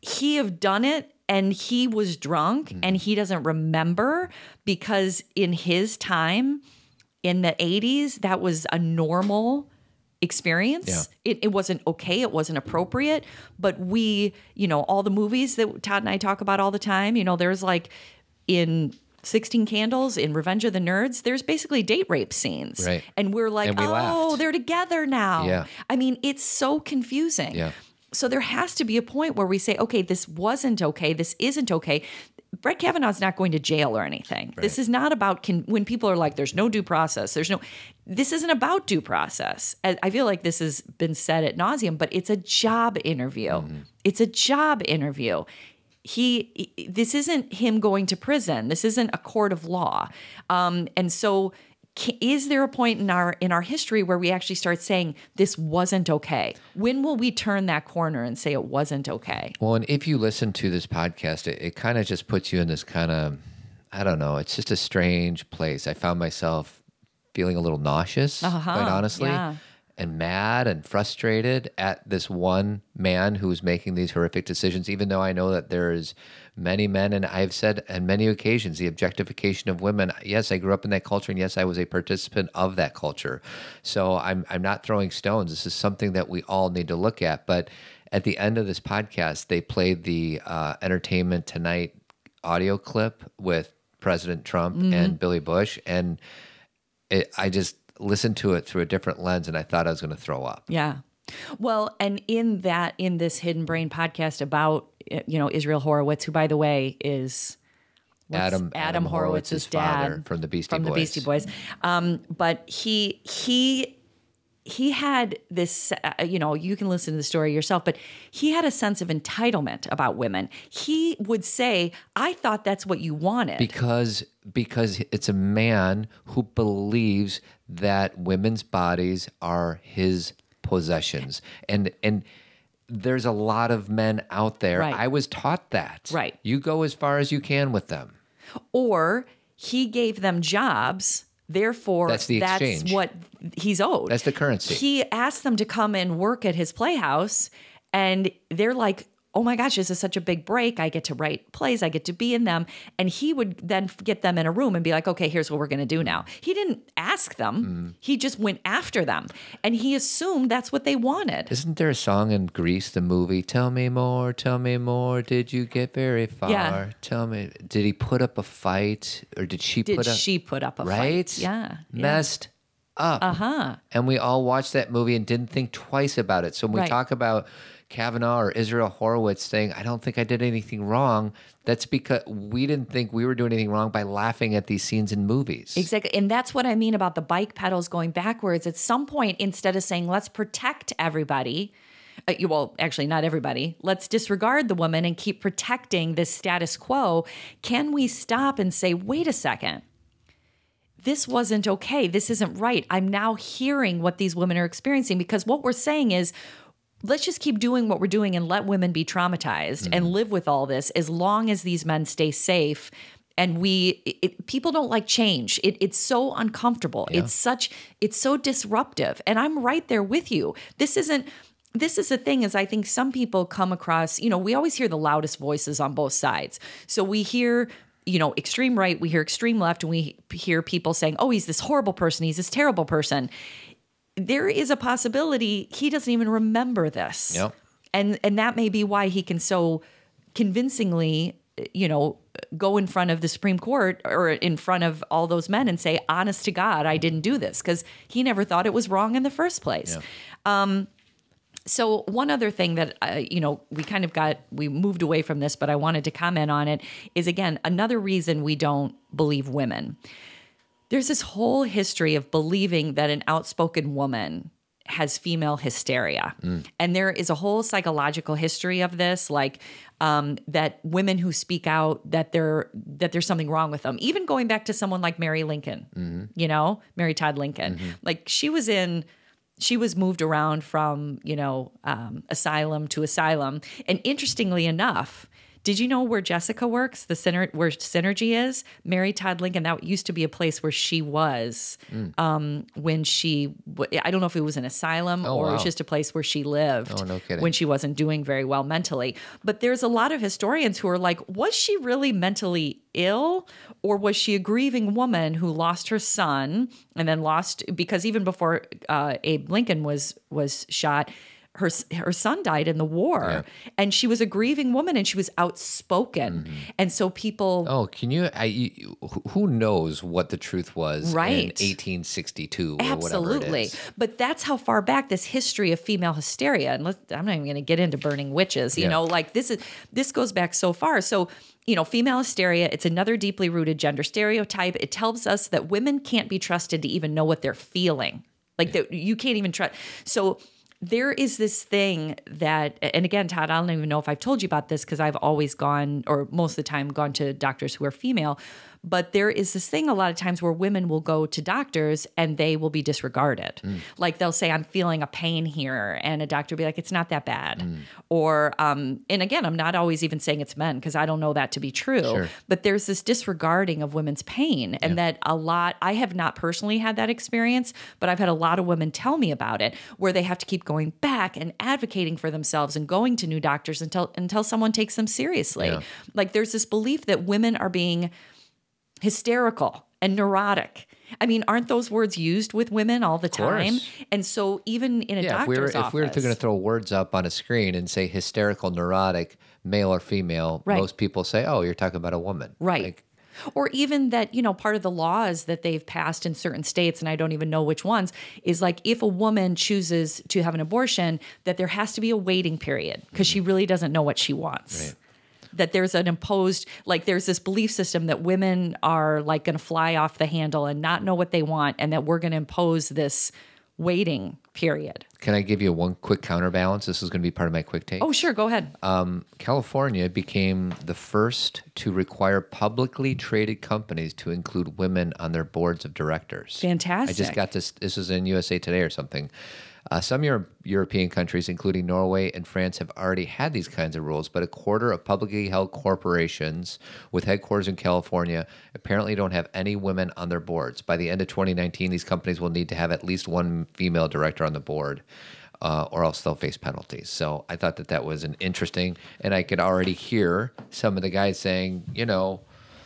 he have done it and he was drunk mm. and he doesn't remember because in his time in the 80s that was a normal experience. Yeah. It, it wasn't okay, it wasn't appropriate, but we, you know, all the movies that Todd and I talk about all the time, you know, there's like in 16 Candles in Revenge of the Nerds, there's basically date rape scenes. Right. And we're like, and we oh, laughed. they're together now. Yeah. I mean, it's so confusing. Yeah. so there has to be a point where we say, okay, this wasn't okay. This isn't okay. Brett Kavanaugh's not going to jail or anything. This is not about can, when people are like, there's no due process. There's no, this isn't about due process. I I feel like this has been said at nauseum, but it's a job interview. Mm-hmm. It's a job interview. He, this isn't him going to prison. This isn't a court of law. Um, and so, is there a point in our in our history where we actually start saying this wasn't okay? When will we turn that corner and say it wasn't okay? Well, and if you listen to this podcast, it, it kind of just puts you in this kind of, I don't know, it's just a strange place. I found myself feeling a little nauseous, quite honestly, yeah. And mad and frustrated at this one man who's making these horrific decisions, even though I know that there's many men, and I've said on many occasions the objectification of women. Yes, I grew up in that culture, and yes, I was a participant of that culture. So I'm I'm not throwing stones. This is something that we all need to look at. But at the end of this podcast, they played the uh, Entertainment Tonight audio clip with President Trump and Billy Bush, and it, I just listened to it through a different lens, and I thought I was going to throw up. Yeah. Well, and in that, in this Hidden Brain podcast about, you know, Israel Horovitz, who, by the way, is what's Adam Adam Horovitz's father dad from the Beastie from Boys. the Beastie Boys. Um, but he he he had this. Uh, you know, you can listen to the story yourself, but he had a sense of entitlement about women. He would say, "I thought that's what you wanted." because because it's a man who believes that women's bodies are his possessions and and there's a lot of men out there Right. i was taught that Right. you go as far as you can with them or he gave them jobs. Therefore, That's the exchange. what he's owed. That's the currency. He asked them to come and work at his playhouse, and they're like, "Oh my gosh, this is such a big break! I get to write plays, I get to be in them." And he would then get them in a room and be like, "Okay, here's what we're going to do now." He didn't ask them; Mm-hmm. he just went after them, and he assumed that's what they wanted. isn't there a song in Grease the movie tell me more tell me more did you get very far Yeah. tell me did he put up a fight or did she Did put up she put up a right fight? Yeah, yeah. messed up Uh huh. and we all watched that movie and didn't think twice about it. So when we talk about Kavanaugh or Israel Horovitz saying, I don't think I did anything wrong, that's because we didn't think we were doing anything wrong by laughing at these scenes in movies. Exactly. And that's what I mean about the bike pedals going backwards. At some point, instead of saying, let's protect everybody, uh, well, actually, not everybody, let's disregard the woman and keep protecting this status quo, can we stop and say, wait a second? This wasn't okay. This isn't right. I'm now hearing what these women are experiencing because what we're saying is, let's just keep doing what we're doing and let women be traumatized and mm-hmm. live with all this as long as these men stay safe. And we it, people don't like change. It, it's so uncomfortable. It's such it's so disruptive. And i'm right there with you. This isn't this is the thing is i think some people come across you know we always hear the loudest voices on both sides. So we hear you know extreme right we hear extreme left and we hear people saying oh he's this horrible person. He's this terrible person there is a possibility he doesn't even remember this. Yep. And and that may be why he can so convincingly, you know, go in front of the Supreme Court or in front of all those men and say, honest to God, I didn't do this because he never thought it was wrong in the first place. Um, so one other thing that uh, you know we kind of got we moved away from this, but I wanted to comment on it is again another reason we don't believe women. There's this whole history of believing that an outspoken woman has female hysteria. And there is a whole psychological history of this, like um, that women who speak out that they're that there's something wrong with them. Even going back to someone like Mary Lincoln, you know, Mary Todd Lincoln, like she was in she was moved around from you know um, asylum to asylum. And interestingly enough did you know where jessica works? The center where synergy is? Mary todd lincoln that used to be a place where she was um, when she w- i don't know if it was an asylum or it was just a place where she lived Oh, no kidding. when she wasn't doing very well mentally. But there's a lot of historians who are like was she really mentally ill or was she a grieving woman who lost her son and then lost because even before uh, Abe Lincoln was was shot her her son died in the war Yeah. and she was a grieving woman and she was outspoken mm-hmm. and so people Oh, can you? I, you, who- knows what the truth was Right. in 1862 or whatever it Absolutely. But that's how far back this history of female hysteria, and let's, I'm not even going to get into burning witches, you Yeah. know, like this is, this goes back so far. So, you know, female hysteria, it's another deeply rooted gender stereotype. It tells us that women can't be trusted to even know what they're feeling. Like that you can't even trust. So there is this thing that, and again, Todd, I don't even know if I've told you about this because I've always gone, or most of the time, gone to doctors who are female. But there is this thing a lot of times where women will go to doctors and they will be disregarded. Like they'll say, I'm feeling a pain here. And a doctor will be like, it's not that bad. Or, um, and again, I'm not always even saying it's men because I don't know that to be true. Sure. But there's this disregarding of women's pain. And that a lot, I have not personally had that experience, but I've had a lot of women tell me about it where they have to keep going back and advocating for themselves and going to new doctors until until someone takes them seriously. Yeah. Like there's this belief that women are being hysterical and neurotic. I mean, aren't those words used with women all the time? And so even in a Yeah, if we were doctor's if we were office, going to throw words up on a screen and say hysterical, neurotic, male or female, Right. most people say, "Oh, you're talking about a woman." Right. Like, or even that, you know, part of the laws that they've passed in certain states, and I don't even know which ones, is like if a woman chooses to have an abortion, that there has to be a waiting period because she really doesn't know what she wants. Right. That there's an imposed, like, there's this belief system that women are like going to fly off the handle and not know what they want, and that we're going to impose this waiting period. Can I give you one quick counterbalance? This is going to be part of my quick take. Oh, sure, go ahead. Um, California became the first to require publicly traded companies to include women on their boards of directors. Fantastic. I just got this. This is in USA Today or something. Uh, some Euro- European countries, including Norway and France, have already had these kinds of rules, but a quarter of publicly held corporations with headquarters in California apparently don't have any women on their boards. By the end of 2019, these companies will need to have at least one female director on the board. Uh, or else they'll face penalties. So I thought that that was an interesting, and I could already hear some of the guys saying, you know,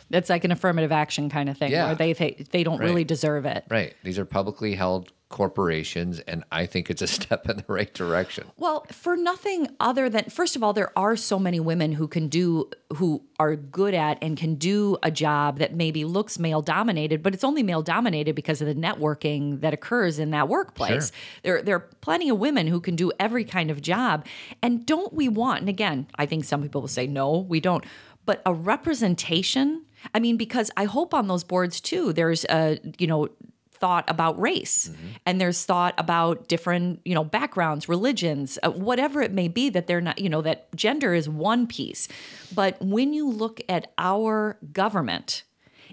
that's like an affirmative action kind of thing Yeah. where they, they, they don't Right. really deserve it. right, these are publicly held corporations, and I think it's a step in the right direction. Well, for nothing other than first of all, there are so many women who can do who are good at and can do a job that maybe looks male dominated, but it's only male dominated because of the networking that occurs in that workplace. sure. There there are plenty of women who can do every kind of job. And don't we want, and again, I think some people will say no, we don't, but a representation I mean, because I hope on those boards too, there's a, you know, thought about race and there's thought about different you know backgrounds religions uh, whatever it may be that they're not you know that gender is one piece. But when you look at our government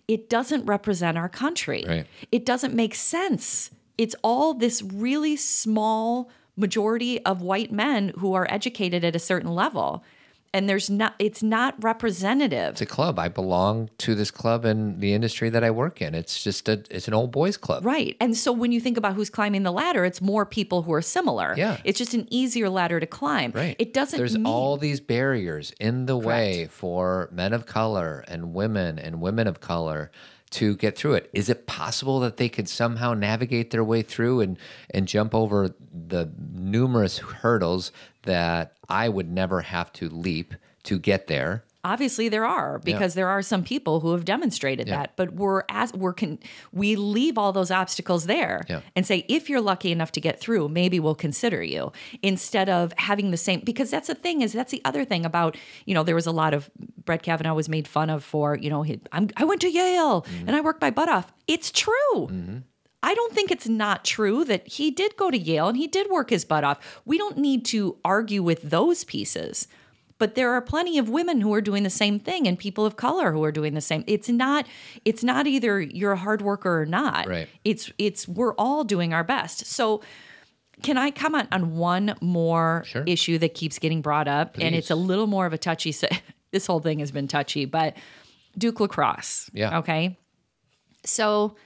it doesn't represent our country. Right. it doesn't make sense. It's all this really small majority of white men who are educated at a certain level and there's not it's not representative It's a club. I belong to this club in the industry that I work in. It's just a it's an old boys club. Right. And so when you think about who's climbing the ladder, it's more people who are similar. Yeah. It's just an easier ladder to climb. Right. It doesn't There's mean all these barriers in the way for men of color and women and women of color to get through it. Is it possible that they could somehow navigate their way through and and jump over the numerous hurdles that I would never have to leap to get there? Obviously there are because there are some people who have demonstrated Yeah. that but we're as we're can we leave all those obstacles there Yeah. and say if you're lucky enough to get through maybe we'll consider you instead of having the same because that's the thing is that's the other thing about you know there was a lot of Brett Kavanaugh was made fun of for you know he, I'm, I went to Yale mm-hmm. and I worked my butt off it's true mm-hmm. I don't think it's not true that he did go to Yale and he did work his butt off. We don't need to argue with those pieces. But there are plenty of women who are doing the same thing and people of color who are doing the same. It's not it's not either you're a hard worker or not. Right. It's it's we're all doing our best. So can I comment on one more Sure. issue that keeps getting brought up? And it's a little more of a touchy this whole thing has been touchy, but Duke lacrosse. Yeah. Okay. So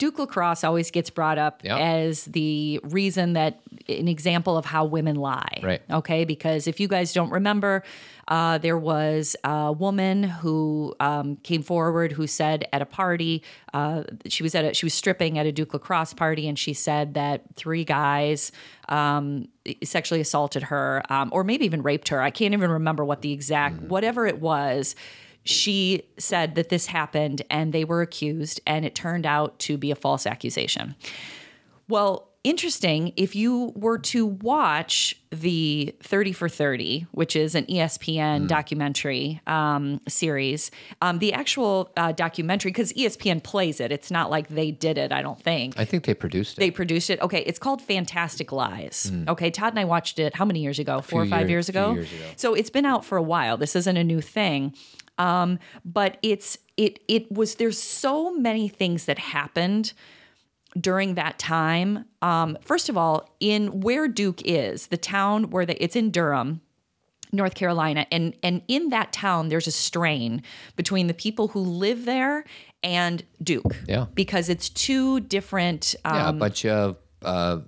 Duke lacrosse always gets brought up Yep. as the reason that an example of how women lie. Right. Okay. Because if you guys don't remember, uh, there was a woman who um, came forward who said at a party, uh, she was at a, she was stripping at a Duke lacrosse party, and she said that three guys um, sexually assaulted her, um, or maybe even raped her. I can't even remember what the exact whatever it was. She said that this happened, and they were accused, and it turned out to be a false accusation. Well, interesting. If you were to watch the 30 for 30, which is an ESPN documentary um, series, um, the actual uh, documentary, because ESPN plays it, it's not like they did it, I don't think. I think they produced it. They produced it. Okay, it's called Fantastic Lies. Okay, Todd and I watched it how many years ago? Four or five year- years ago. years ago. So it's been out for a while. This isn't a new thing. Um, but it's it it was there's so many things that happened during that time. Um, first of all, in where Duke is, the town where the, it's in Durham, North Carolina, and and in that town, there's a strain between the people who live there and Duke. Yeah. because it's two different. Um, yeah, a bunch of, uh,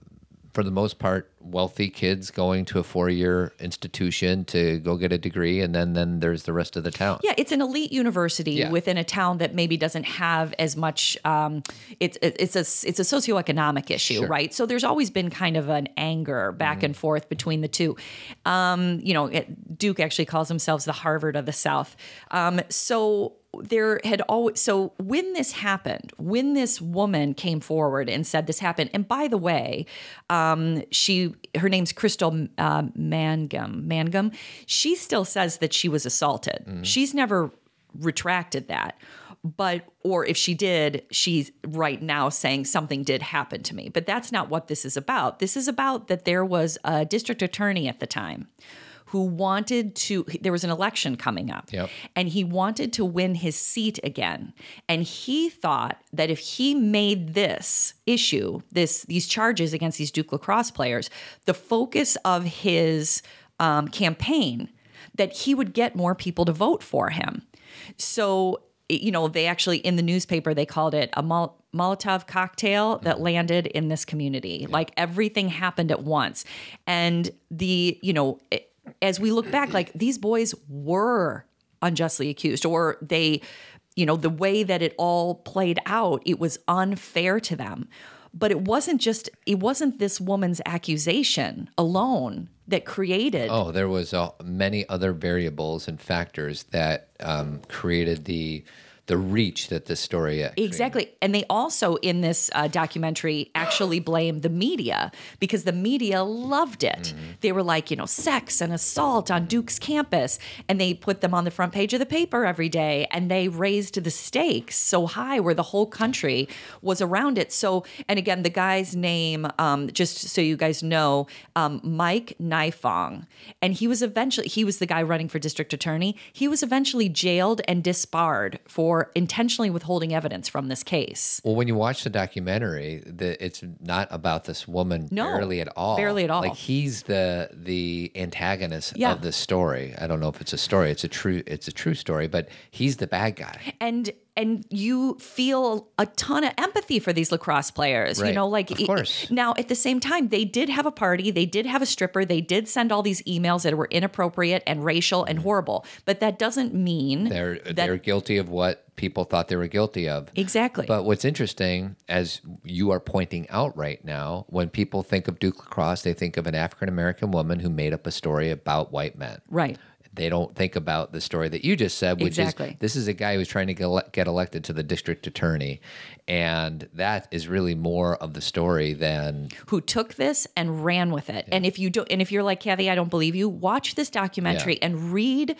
for the most part, wealthy kids going to a four-year institution to go get a degree, and then then there's the rest of the town. Yeah, it's an elite university Yeah. within a town that maybe doesn't have as much. Um, it's it's a it's a socioeconomic issue, Sure. right? So there's always been kind of an anger back and forth between the two. Um, you know, it, Duke actually calls themselves the Harvard of the South. Um, so there had always so when this happened when this woman came forward and said this happened and by the way um, she her name's crystal uh, mangum mangum she still says that she was assaulted. She's never retracted that but or if she did she's right now saying something did happen to me. But that's not what this is about. This is about that there was a district attorney at the time who wanted to there was an election coming up. Yep. and he wanted to win his seat again. And he thought that if he made this issue this these charges against these duke lacrosse players the focus of his um, campaign that he would get more people to vote for him. So you know they actually in the newspaper they called it a Mol- molotov cocktail that landed in this community. Like everything happened at once. And the you know it- as we look back like these boys were unjustly accused or they you know the way that it all played out it was unfair to them. But it wasn't just it wasn't this woman's accusation alone that created Oh, there was uh, many other variables and factors that um, created the the reach that this story actually Exactly. And they also, in this uh, documentary, actually blame the media because the media loved it. They were like, you know, sex and assault on Duke's campus. And they put them on the front page of the paper every day. And they raised the stakes so high where the whole country was around it. So, and again, the guy's name, um, just so you guys know, um, Mike Nifong. And he was eventually, he was the guy running for district attorney. He was eventually jailed and disbarred for intentionally withholding evidence from this case. Well, when you watch the documentary, the, it's not about this woman No, barely at all. barely at all. Like he's the the antagonist Yeah. of the story. I don't know if it's a story. It's a true. It's a true story, but he's the bad guy. and and you feel a ton of empathy for these lacrosse players you know like Of course. now at the same time they did have a party they did have a stripper they did send all these emails that were inappropriate and racial and horrible but that doesn't mean Mm-hmm. They're that they're guilty of what people thought they were guilty of. exactly But what's interesting, as you are pointing out right now, when people think of Duke lacrosse, they think of an African American woman who made up a story about white men. right They don't think about the story that you just said, which Exactly. is this is a guy who's trying to get, get elected to the district attorney. And that is really more of the story than who took this and ran with it. And if you don't, and if you're like Cathy, I don't believe you. Watch this documentary Yeah. and read.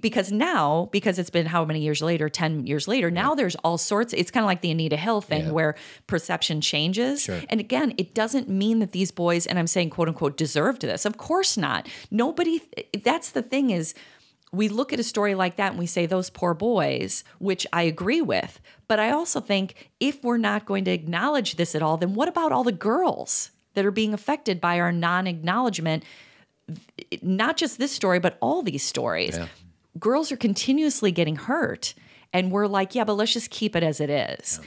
Because now, because it's been how many years later, 10 years later, now there's all sorts. It's kind of like the Anita Hill thing Yeah. where perception changes. Sure. And again, it doesn't mean that these boys, and I'm saying quote unquote, deserved this. Of course not. Nobody, that's the thing is, we look at a story like that and we say those poor boys, which I agree with. But I also think if we're not going to acknowledge this at all, then what about all the girls that are being affected by our non acknowledgement? Not just this story, but all these stories. Yeah. Girls are continuously getting hurt. And we're like, yeah, but let's just keep it as it is.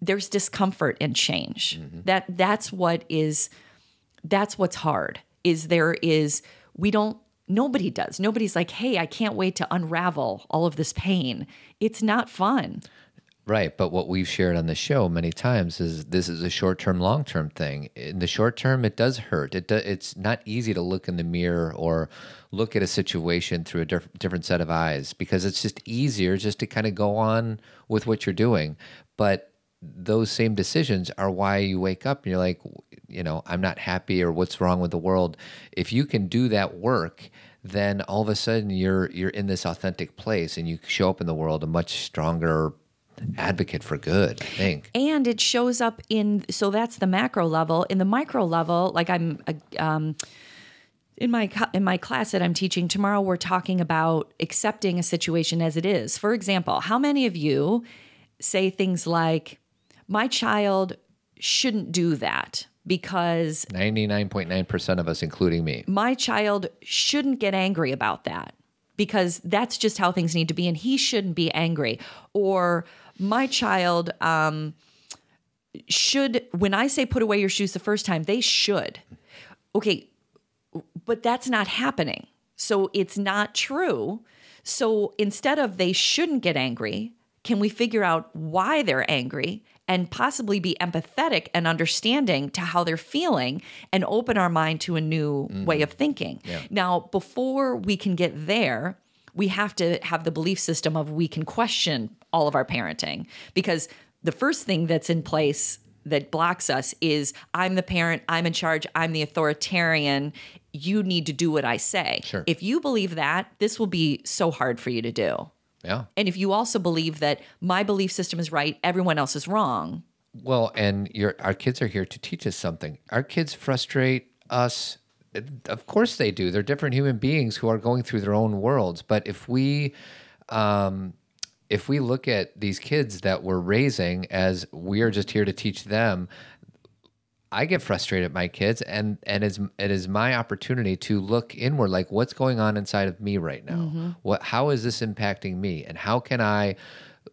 there's discomfort in change. Mm-hmm. That that's what is that's what's hard. Is there is we don't nobody does. Nobody's like, "Hey, I can't wait to unravel all of this pain." It's not fun. Right, but what we've shared on the show many times is this is a short-term, long-term thing. In the short term, it does hurt. It do, it's not easy to look in the mirror or look at a situation through a diff- different set of eyes because it's just easier just to kind of go on with what you're doing. But those same decisions are why you wake up and you're like, you know, I'm not happy or what's wrong with the world. If you can do that work, then all of a sudden you're you're in this authentic place and you show up in the world a much stronger advocate for good, I think. and it shows up in so that's the macro level in the micro level like i'm uh, um, in my in my class that i'm teaching tomorrow we're talking about accepting a situation as it is for example how many of you say things like my child shouldn't do that because 99.9% of us, including me. my child shouldn't get angry about that because that's just how things need to be and he shouldn't be angry or my child um, should when i say put away your shoes the first time they should. Okay but that's not happening. So it's not true. So instead of they shouldn't get angry can we figure out why they're angry and possibly be empathetic and understanding to how they're feeling and open our mind to a new way of thinking. Now, before we can get there, we have to have the belief system of we can question all of our parenting because the first thing that's in place that blocks us is I'm the parent, I'm in charge, I'm the authoritarian. You need to do what I say. Sure. If you believe that, this will be so hard for you to do. Yeah. And if you also believe that my belief system is right, everyone else is wrong. Well, and your our kids are here to teach us something. Our kids frustrate us. Of course they do. They're different human beings who are going through their own worlds. But if we um, if we look at these kids that we're raising as we are just here to teach them, I get frustrated at my kids, and and it's, it is my opportunity to look inward, like what's going on inside of me right now. Mm-hmm. What how is this impacting me, and how can I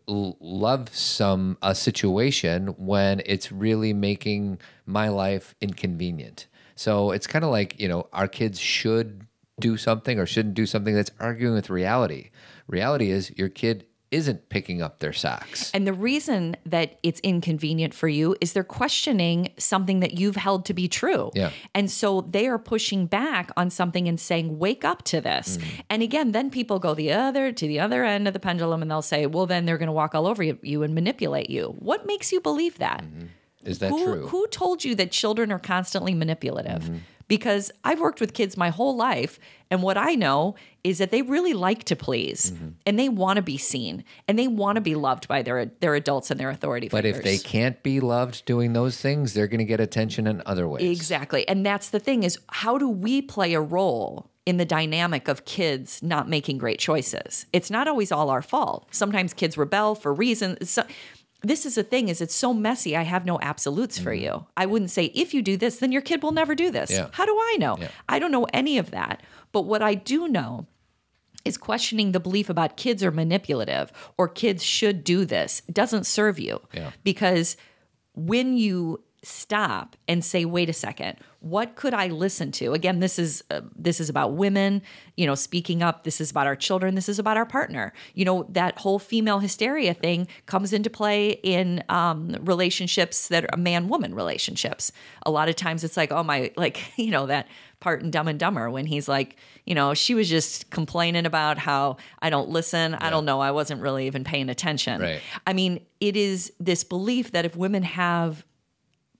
l- love some a situation when it's really making my life inconvenient? So it's kind of like you know our kids should do something or shouldn't do something that's arguing with reality. Reality is your kid isn't picking up their socks. And the reason that it's inconvenient for you is they're questioning something that you've held to be true. Yeah. And so they are pushing back on something and saying, wake up to this. And again, then people go the other to the other end of the pendulum and they'll say, well, then they're going to walk all over you, and manipulate you. What makes you believe that? Is that who, true? Who told you that children are constantly manipulative? Mm-hmm. Because I've worked with kids my whole life, and what I know is that they really like to please, Mm-hmm. and they want to be seen, and they want to be loved by their their adults and their authority figures. But if they can't be loved doing those things, they're going to get attention in other ways. exactly, and that's the thing is how do we play a role? In the dynamic of kids not making great choices, it's not always all our fault. Sometimes kids rebel for reasons. So, this is the thing is it's so messy i have no absolutes for mm. you i wouldn't say if you do this then your kid will never do this. Yeah. how do i know Yeah. i don't know any of that but what i do know is questioning the belief about kids are manipulative or kids should do this doesn't serve you Yeah. because when you stop and say wait a second what could i listen to? Again this is uh, this is about women you know speaking up. This is about our children. This is about our partner. You know that whole female hysteria thing comes into play in um, relationships that are man woman relationships. A lot of times it's like oh my like you know that part in dumb and dumber when he's like you know she was just complaining about how i don't listen. I don't know. I wasn't really even paying attention. Right. I mean, it is this belief that if women have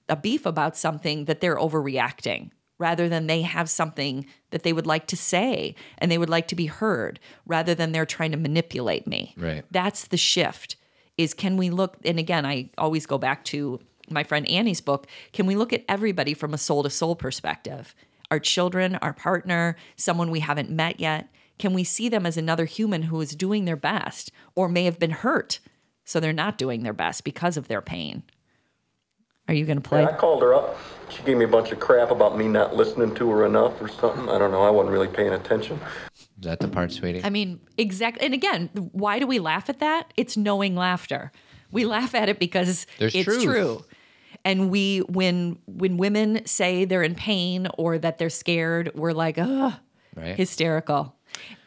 a beef about something, that they're overreacting rather than they have something that they would like to say and they would like to be heard rather than they're trying to manipulate me. Right. That's the shift. Is can we look and again I always go back to my friend Annie's book, can we look at everybody from a soul to soul perspective? Our children, our partner, someone we haven't met yet, can we see them as another human who is doing their best or may have been hurt so they're not doing their best because of their pain? Are you going to play? I called her up. She gave me a bunch of crap about me not listening to her enough or something. I don't know. I wasn't really paying attention. Is that the part, sweetie? I mean, exactly. And again, why do we laugh at that? It's knowing laughter. We laugh at it because There's it's truth. true. And we when when women say they're in pain or that they're scared, we're like, ugh, Right. hysterical.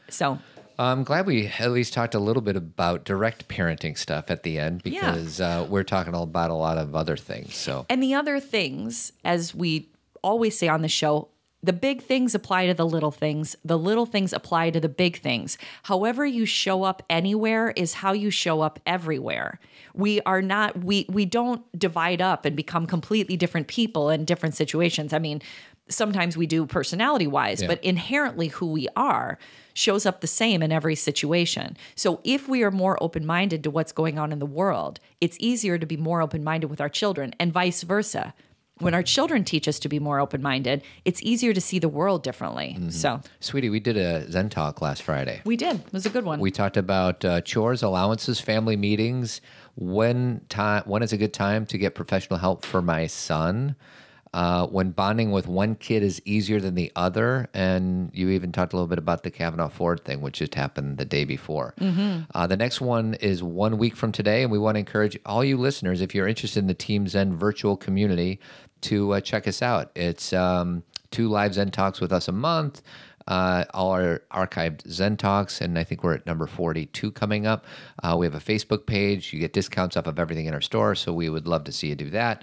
So I'm glad we at least talked a little bit about direct parenting stuff at the end Yeah. because uh, we're talking about a lot of other things. So And the other things, as we always say on the show, the big things apply to the little things. The little things apply to the big things. However you show up anywhere is how you show up everywhere. We are not we we don't divide up and become completely different people in different situations. I mean, sometimes we do personality wise, Yeah. but inherently who we are shows up the same in every situation. So if we are more open-minded to what's going on in the world, it's easier to be more open-minded with our children and vice versa. When our children teach us to be more open-minded, it's easier to see the world differently. So, Sweetie, we did a Zen talk last Friday. we did. It was a good one. We talked about uh, chores, allowances, family meetings. When time? When is a good time to get professional help for my son? Uh, when bonding with one kid is easier than the other, and you even talked a little bit about the Kavanaugh Ford thing, which just happened the day before. Uh, the next one is one week from today, and we want to encourage all you listeners, if you're interested in the Team Zen virtual community, to uh, check us out. It's um, two live Zen talks with us a month uh, all our archived Zen Talks, and I think we're at number 42 coming up. Uh, we have a Facebook page. You get discounts off of everything in our store, so we would love to see you do that.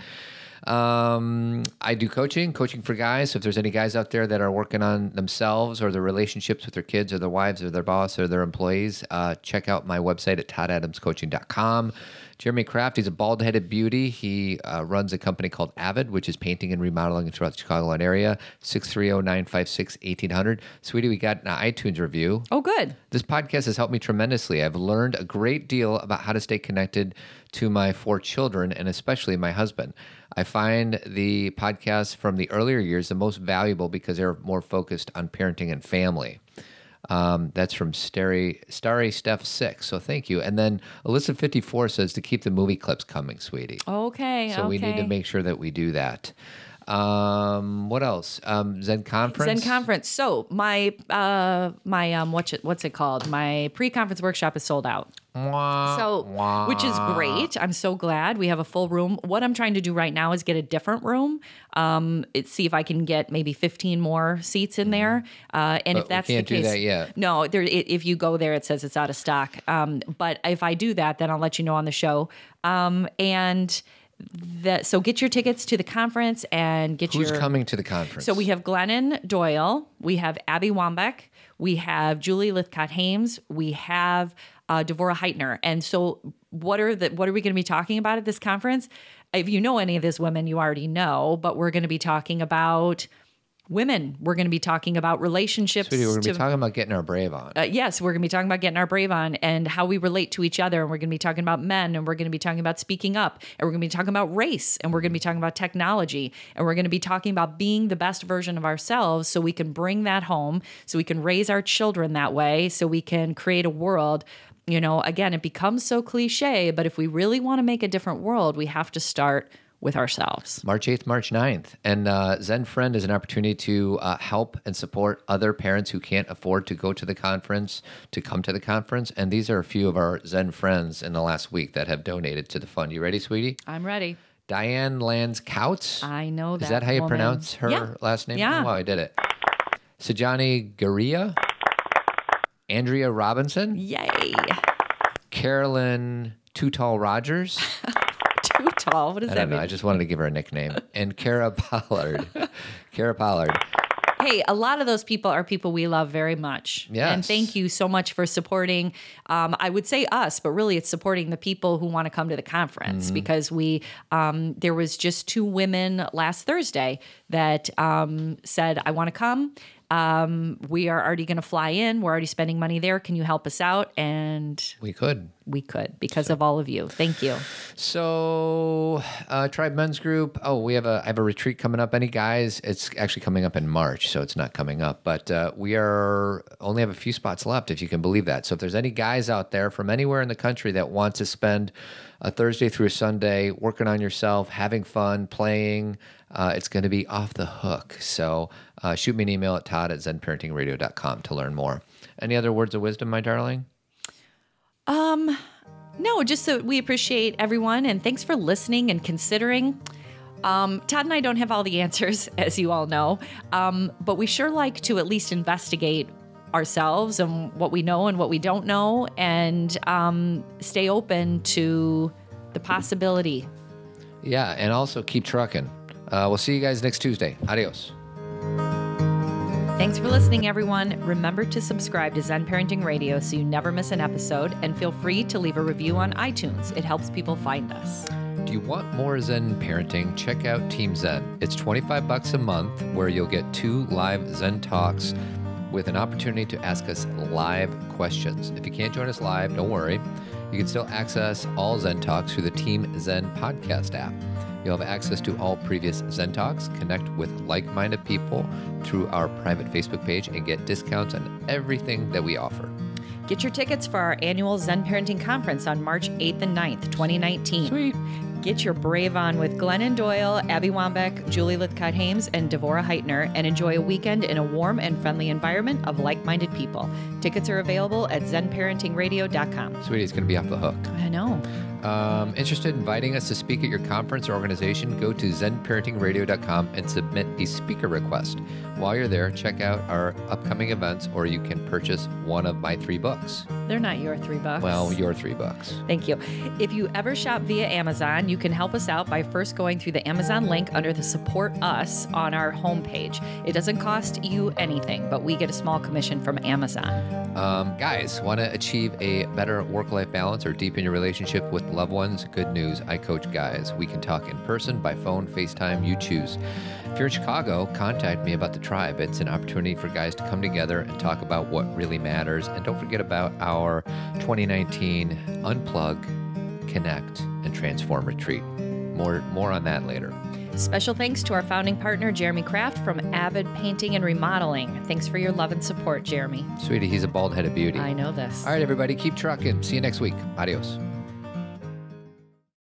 Um, I do coaching, coaching for guys. So if there's any guys out there that are working on themselves or their relationships with their kids or their wives or their boss or their employees, uh, check out my website at toddadamscoaching.com. Jeremy Kraft, he's a bald headed beauty. He uh, runs a company called Avid, which is painting and remodeling throughout the Chicagoland area. oh, 630 956 1800. Sweetie, we got an iTunes review. oh, good. This podcast has helped me tremendously. I've learned a great deal about how to stay connected to my four children and especially my husband. I find the podcasts from the earlier years the most valuable because they're more focused on parenting and family. Um, that's from Starry, Starry Steph 6. So thank you. And then Alyssa54 says to keep the movie clips coming, sweetie. Okay. So we need to make sure that we do that. Um, what else? Um, Zen conference. Zen conference. So my uh my um what's it what's it called? My pre-conference workshop is sold out. So, which is great. I'm so glad we have a full room. What I'm trying to do right now is get a different room. Um, it, see if I can get maybe 15 more seats in there. Uh, and But if we that's can't the do case, that yet. no, there. It, if you go there, it says it's out of stock. Um, but if I do that, then I'll let you know on the show. Um, and that so get your tickets to the conference and get Who's your coming to the conference? so we have Glennon Doyle, we have Abby Wambach, we have Julie Lythcott Haims, we have uh, Devora Heitner. And so, what are the what are we going to be talking about at this conference? If you know any of these women, you already know, but we're going to be talking about women. We're going to be talking about relationships. Sweetie, we're going to to- be talking about getting our brave on. uh, yes, we're going to be talking about getting our brave on and how we relate to each other. And we're going to be talking about men and we're going to be talking about speaking up and we're going to be talking about race and we're going to be talking about technology and we're going to be talking about being the best version of ourselves so we can bring that home, so we can raise our children that way, so we can create a world. You know, again, it becomes so cliche, but if we really want to make a different world, we have to start with ourselves. March 8th, March 9th. And uh, Zen Friend is an opportunity to uh, help and support other parents who can't afford to go to the conference, to come to the conference. And these are a few of our Zen friends in the last week that have donated to the fund. You ready, sweetie? I'm ready. Diane Lands Couts. I know that. Is that how you woman. pronounce her Yeah. last name? Yeah. Oh, wow, I did it. Sajani Garia. Andrea Robinson. Yay. Carolyn Too Tall Rogers. Too tall. What does I that don't know. mean? I just wanted to give her a nickname. And Kara Pollard. Kara Pollard. Hey, a lot of those people are people we love very much. Yes. And thank you so much for supporting. Um, I would say us, but really it's supporting the people who want to come to the conference Mm-hmm. because we, um, there was just two women last Thursday that um, said, I want to come. Um, we are already going to fly in. We're already spending money there. Can you help us out? And We could. we could because of all of you. Thank you. So, uh, Tribe Men's Group. Oh, we have a I have a retreat coming up. Any guys? It's actually coming up in March, so it's not coming up. But uh, we are only have a few spots left, if you can believe that. So, if there's any guys out there from anywhere in the country that want to spend a Thursday through a Sunday working on yourself, having fun, playing, uh, it's going to be off the hook. So, uh, shoot me an email at todd at zenparentingradio.com to learn more. Any other words of wisdom, my darling? Um, no, just so we appreciate everyone and thanks for listening and considering. Um, Todd and I don't have all the answers, as you all know, um, but we sure like to at least investigate ourselves and what we know and what we don't know and um, stay open to the possibility. Yeah, and also keep trucking. Uh, we'll see you guys next Tuesday. Adios. Thanks for listening, everyone. Remember to subscribe to Zen Parenting Radio so you never miss an episode, and feel free to leave a review on iTunes. It helps people find us. Do you want more Zen parenting? Check out Team Zen. It's 25 bucks a month where you'll get two live Zen talks with an opportunity to ask us live questions. If you can't join us live, don't worry. You can still access all Zen talks through the Team Zen podcast app. You'll have access to all previous Zen Talks, connect with like minded people through our private Facebook page, and get discounts on everything that we offer. Get your tickets for our annual Zen Parenting Conference on March 8th and 9th, 2019. Sweet. Get your brave on with Glennon Doyle, Abby Wambach, Julie Lythcott Haims, and Devora Heitner, and enjoy a weekend in a warm and friendly environment of like minded people. Tickets are available at zenparentingradio.com. Sweetie, it's going to be off the hook. I know. Um, interested in inviting us to speak at your conference or organization? Go to zenparentingradio.com and submit a speaker request. While you're there, check out our upcoming events, or you can purchase one of my three books. They're not your three bucks. Well, your three bucks. Thank you. If you ever shop via Amazon, you can help us out by first going through the Amazon link under the Support Us on our homepage. It doesn't cost you anything, but we get a small commission from Amazon. Um, guys, want to achieve a better work life balance or deepen your relationship with loved ones? Good news. I coach guys. We can talk in person, by phone, FaceTime, you choose. If you're in Chicago, contact me about the tribe. It's an opportunity for guys to come together and talk about what really matters. And don't forget about our 2019 Unplug, Connect, and Transform retreat. More, more on that later. Special thanks to our founding partner, Jeremy Kraft from Avid Painting and Remodeling. Thanks for your love and support, Jeremy. Sweetie, he's a bald headed beauty. I know this. All right, everybody, keep trucking. See you next week. Adios.